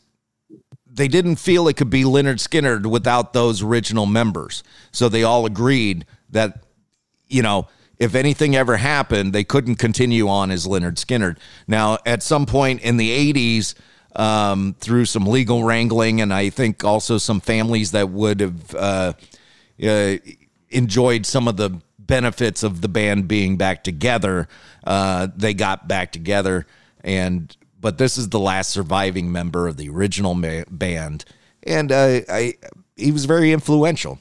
Speaker 5: they didn't feel it could be Lynyrd Skynyrd without those original members. So they all agreed that you know if anything ever happened, they couldn't continue on as Lynyrd Skynyrd. Now, at some point in the 80s, um, through some legal wrangling, and I think also some families that would have uh, uh, enjoyed some of the benefits of the band being back together, uh, they got back together. And but this is the last surviving member of the original ma- band, and uh, I he was very influential.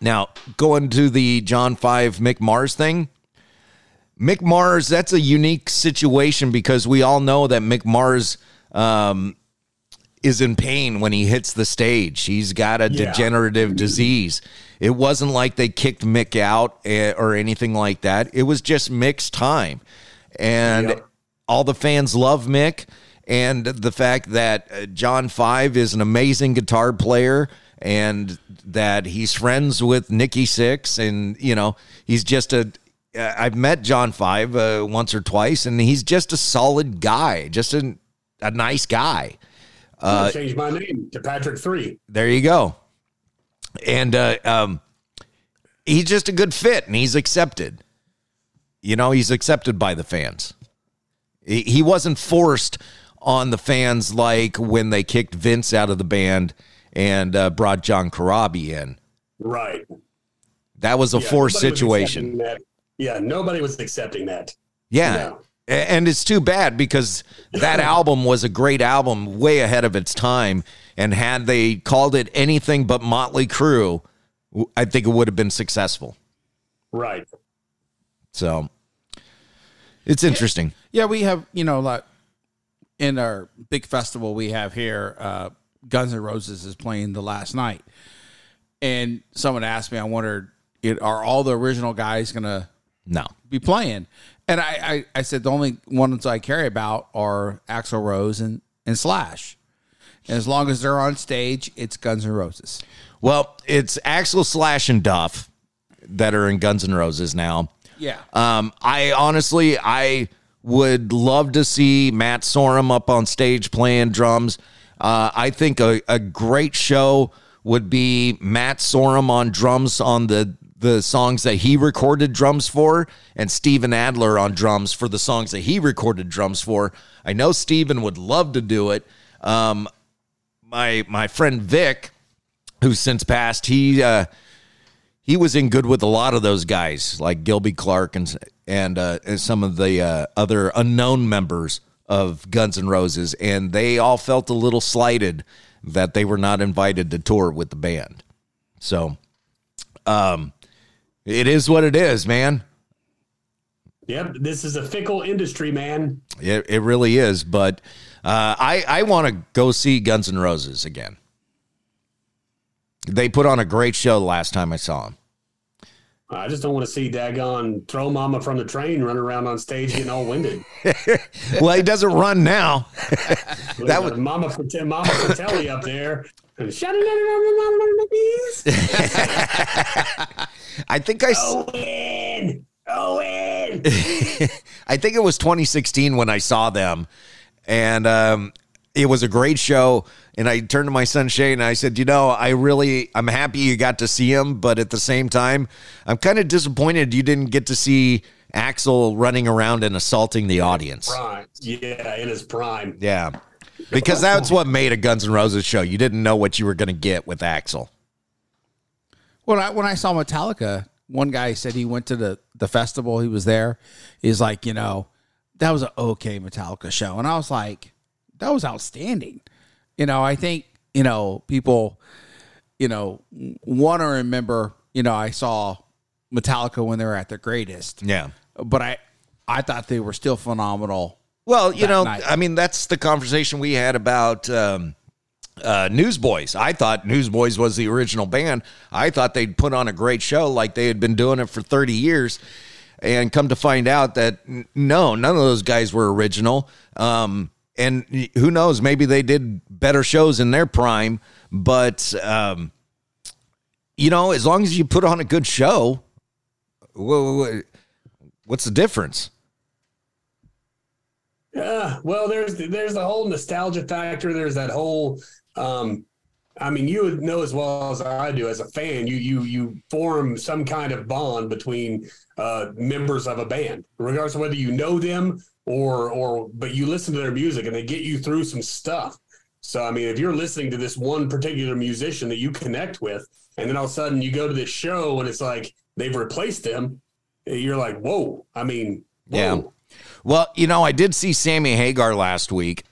Speaker 5: Now, going to the John 5 Mick Mars thing, Mick Mars, that's a unique situation because we all know that Mick Mars um, is in pain when he hits the stage. He's got a
Speaker 6: Yeah.
Speaker 5: degenerative disease. It wasn't like they kicked Mick out eh, or anything like that. It was just Mick's time. And
Speaker 6: Yep.
Speaker 5: All the fans love Mick. And the fact that uh, John Five is an amazing guitar player and that he's friends with Nikki Sixx. And, you know, he's just a. uh, I've met John Five uh, once or twice, and he's just a solid guy, just a, a nice guy.
Speaker 6: I changed my name to Patrick Three.
Speaker 5: There you go. And uh, um, he's just a good fit, and he's accepted. You know, he's accepted by the fans. He, wasn't forced on the fans like when they kicked Vince out of the band and uh, brought John Corabi in.
Speaker 6: Right.
Speaker 5: That was a
Speaker 6: Yeah,
Speaker 5: forced situation.
Speaker 6: Yeah, nobody was accepting that.
Speaker 5: Yeah.
Speaker 6: No.
Speaker 5: And it's too bad because that album was a great album, way ahead of its time. And had they called it anything but Motley Crue, I think it would have been successful.
Speaker 6: Right.
Speaker 5: So it's interesting.
Speaker 8: Yeah, we have you know like in our big festival we have here, uh, Guns N' Roses is playing the last night, and someone asked me, I wondered, it, are all the original guys gonna
Speaker 5: No.
Speaker 8: be playing? And I, I, I said the only ones I care about are Axl Rose and, and Slash. And as long as they're on stage, it's Guns N' Roses.
Speaker 5: Well, it's Axl Slash and Duff that are in Guns N' Roses now.
Speaker 8: Yeah.
Speaker 5: Um, I honestly, I would love to see Matt Sorum up on stage playing drums. Uh, I think a, a great show would be Matt Sorum on drums on the the songs that he recorded drums for, and Steven Adler on drums for the songs that he recorded drums for. I know Steven would love to do it. Um, my my friend Vic, who's since passed, he uh, he was in good with a lot of those guys, like Gilby Clarke and and, uh, and some of the uh, other unknown members of Guns N' Roses, and they all felt a little slighted that they were not invited to tour with the band. So, um, it is what it is, man.
Speaker 6: Yep, this is a fickle industry, man.
Speaker 5: It, it really is. But uh, I I want to go see Guns N' Roses again. They put on a great show the last time I saw them.
Speaker 6: I just don't want to see Dagon throw Mama from the train running around on stage getting all winded.
Speaker 5: well, he doesn't run now.
Speaker 6: that was Mama Fratelli, Mama Fratelli up there.
Speaker 5: I think I.
Speaker 6: Owen, Owen.
Speaker 5: I think it was 2016 when I saw them, and um, it was a great show. And I turned to my son Shane and I said, "You know, I really, I'm happy you got to see him, but at the same time, I'm kind of disappointed you didn't get to see Axl running around and assaulting the audience."
Speaker 6: prime. Yeah, in his prime.
Speaker 5: Yeah, because that's what made a Guns N' Roses show. You didn't know what you were going to get with Axl.
Speaker 8: When I when I saw Metallica, one guy said he went to the the festival. He was there. He's like, you know, that was an okay Metallica show, and I was like, that was outstanding. You know, I think you know people, you know, want to remember. You know, I saw Metallica when they were at their greatest.
Speaker 5: Yeah,
Speaker 8: but I I thought they were still phenomenal.
Speaker 5: Well, you know,
Speaker 8: night.
Speaker 5: I mean, that's the conversation we had about um, uh, Newsboys. I thought Newsboys was the original band. I thought they'd put on a great show like they had been doing it for 30 years. And come to find out that n- no, none of those guys were original. Um, and who knows, maybe they did better shows in their prime. But, um, you know, as long as you put on a good show, wha- wha- what's the difference?
Speaker 6: Yeah, well, there's there's the whole nostalgia factor. There's that whole, um, I mean, you would know as well as I do as a fan. You you you form some kind of bond between uh, members of a band, regardless of whether you know them or or but you listen to their music and they get you through some stuff. So I mean, if you're listening to this one particular musician that you connect with, and then all of a sudden you go to this show and it's like they've replaced them, you're like, whoa! I mean, whoa.
Speaker 5: Yeah. Well, you know, I did see Sammy Hagar last week,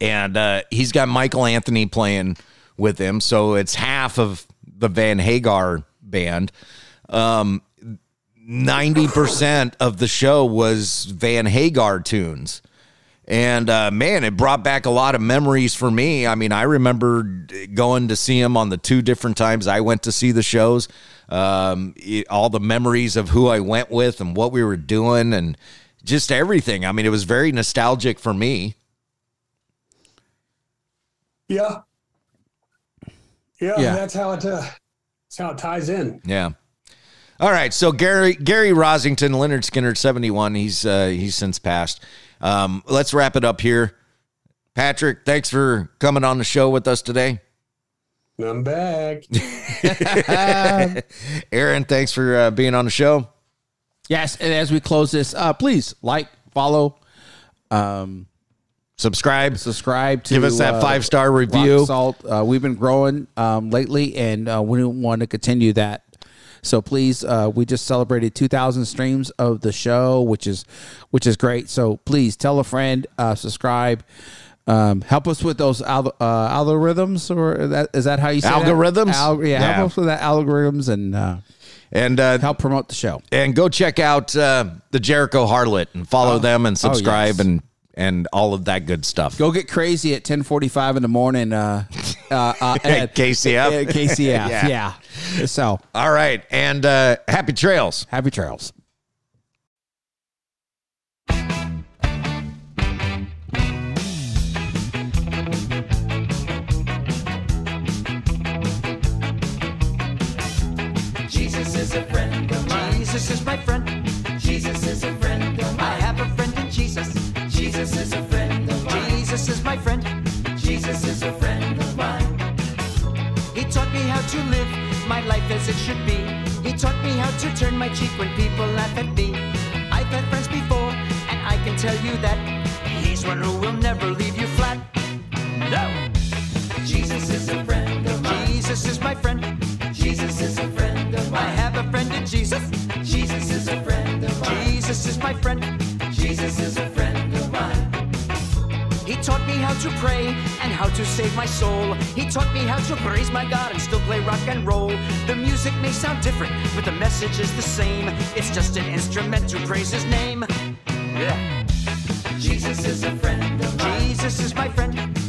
Speaker 5: and uh, he's got Michael Anthony playing with him, so it's half of the Van Hagar band. Um, ninety percent of the show was Van Hagar tunes. And uh, man, it brought back a lot of memories for me. I mean, I remember going to see him on the two different times I went to see the shows. Um, it- all the memories of who I went with and what we were doing, and just everything. I mean, it was very nostalgic for me.
Speaker 6: Yeah. Yeah,
Speaker 5: Yeah.
Speaker 6: that's how it uh, that's how it ties in.
Speaker 5: Yeah. All right. So Gary Gary Rossington, Lynyrd Skynyrd, seventy one. He's uh, he's since passed. Um, let's wrap it up here. Patrick, thanks for coming on the show with us today.
Speaker 6: I'm back.
Speaker 5: Aaron, thanks for uh, being on the show.
Speaker 8: Yes, and as we close this, uh, please like, follow, um,
Speaker 5: subscribe,
Speaker 8: subscribe to
Speaker 5: Give us that
Speaker 8: uh,
Speaker 5: five-star review.
Speaker 8: Salt. Uh, we've been growing um, lately, and uh, we want to continue that. So please, uh, we just celebrated 2,000 streams of the show, which is which is great. So please tell a friend, uh, subscribe. Um, help us with those al- uh, algorithms, or that, is that how you say that?
Speaker 5: Algorithms?
Speaker 8: Al- yeah,
Speaker 5: Yeah.
Speaker 8: help us with that algorithms and uh,
Speaker 5: and uh,
Speaker 8: help promote the show.
Speaker 5: And go check out uh, the Jericho Harlot and follow them and
Speaker 8: Oh,
Speaker 5: subscribe
Speaker 8: yes.
Speaker 5: and and all of that good stuff.
Speaker 8: Go get crazy at 10:45 in the morning. Uh, uh, uh, at
Speaker 5: KCF.
Speaker 8: at KCF.
Speaker 5: Yeah.
Speaker 8: yeah. So,
Speaker 5: all right, and uh, happy trails.
Speaker 8: Happy trails.
Speaker 10: Jesus is a friend of mine. Jesus is my friend. Jesus is a friend of mine. Jesus is my friend. Jesus is a friend of mine. He taught me how to live my life as it should be. He taught me how to turn my cheek when people laugh at me. I've had friends before, and I can tell you that he's one who will never leave you flat. No! Jesus is a friend of mine. Jesus is my friend. Jesus is a friend of mine. I have a friend in Jesus. Jesus is a friend of mine. Jesus is my friend. Jesus is a friend of mine taught me how to pray and how to save my soul. He taught me how to praise my God and still play rock and roll. The music may sound different, but the message is the same. It's just an instrument to praise his name. Yeah. Jesus is a friend of mine. Jesus is my friend.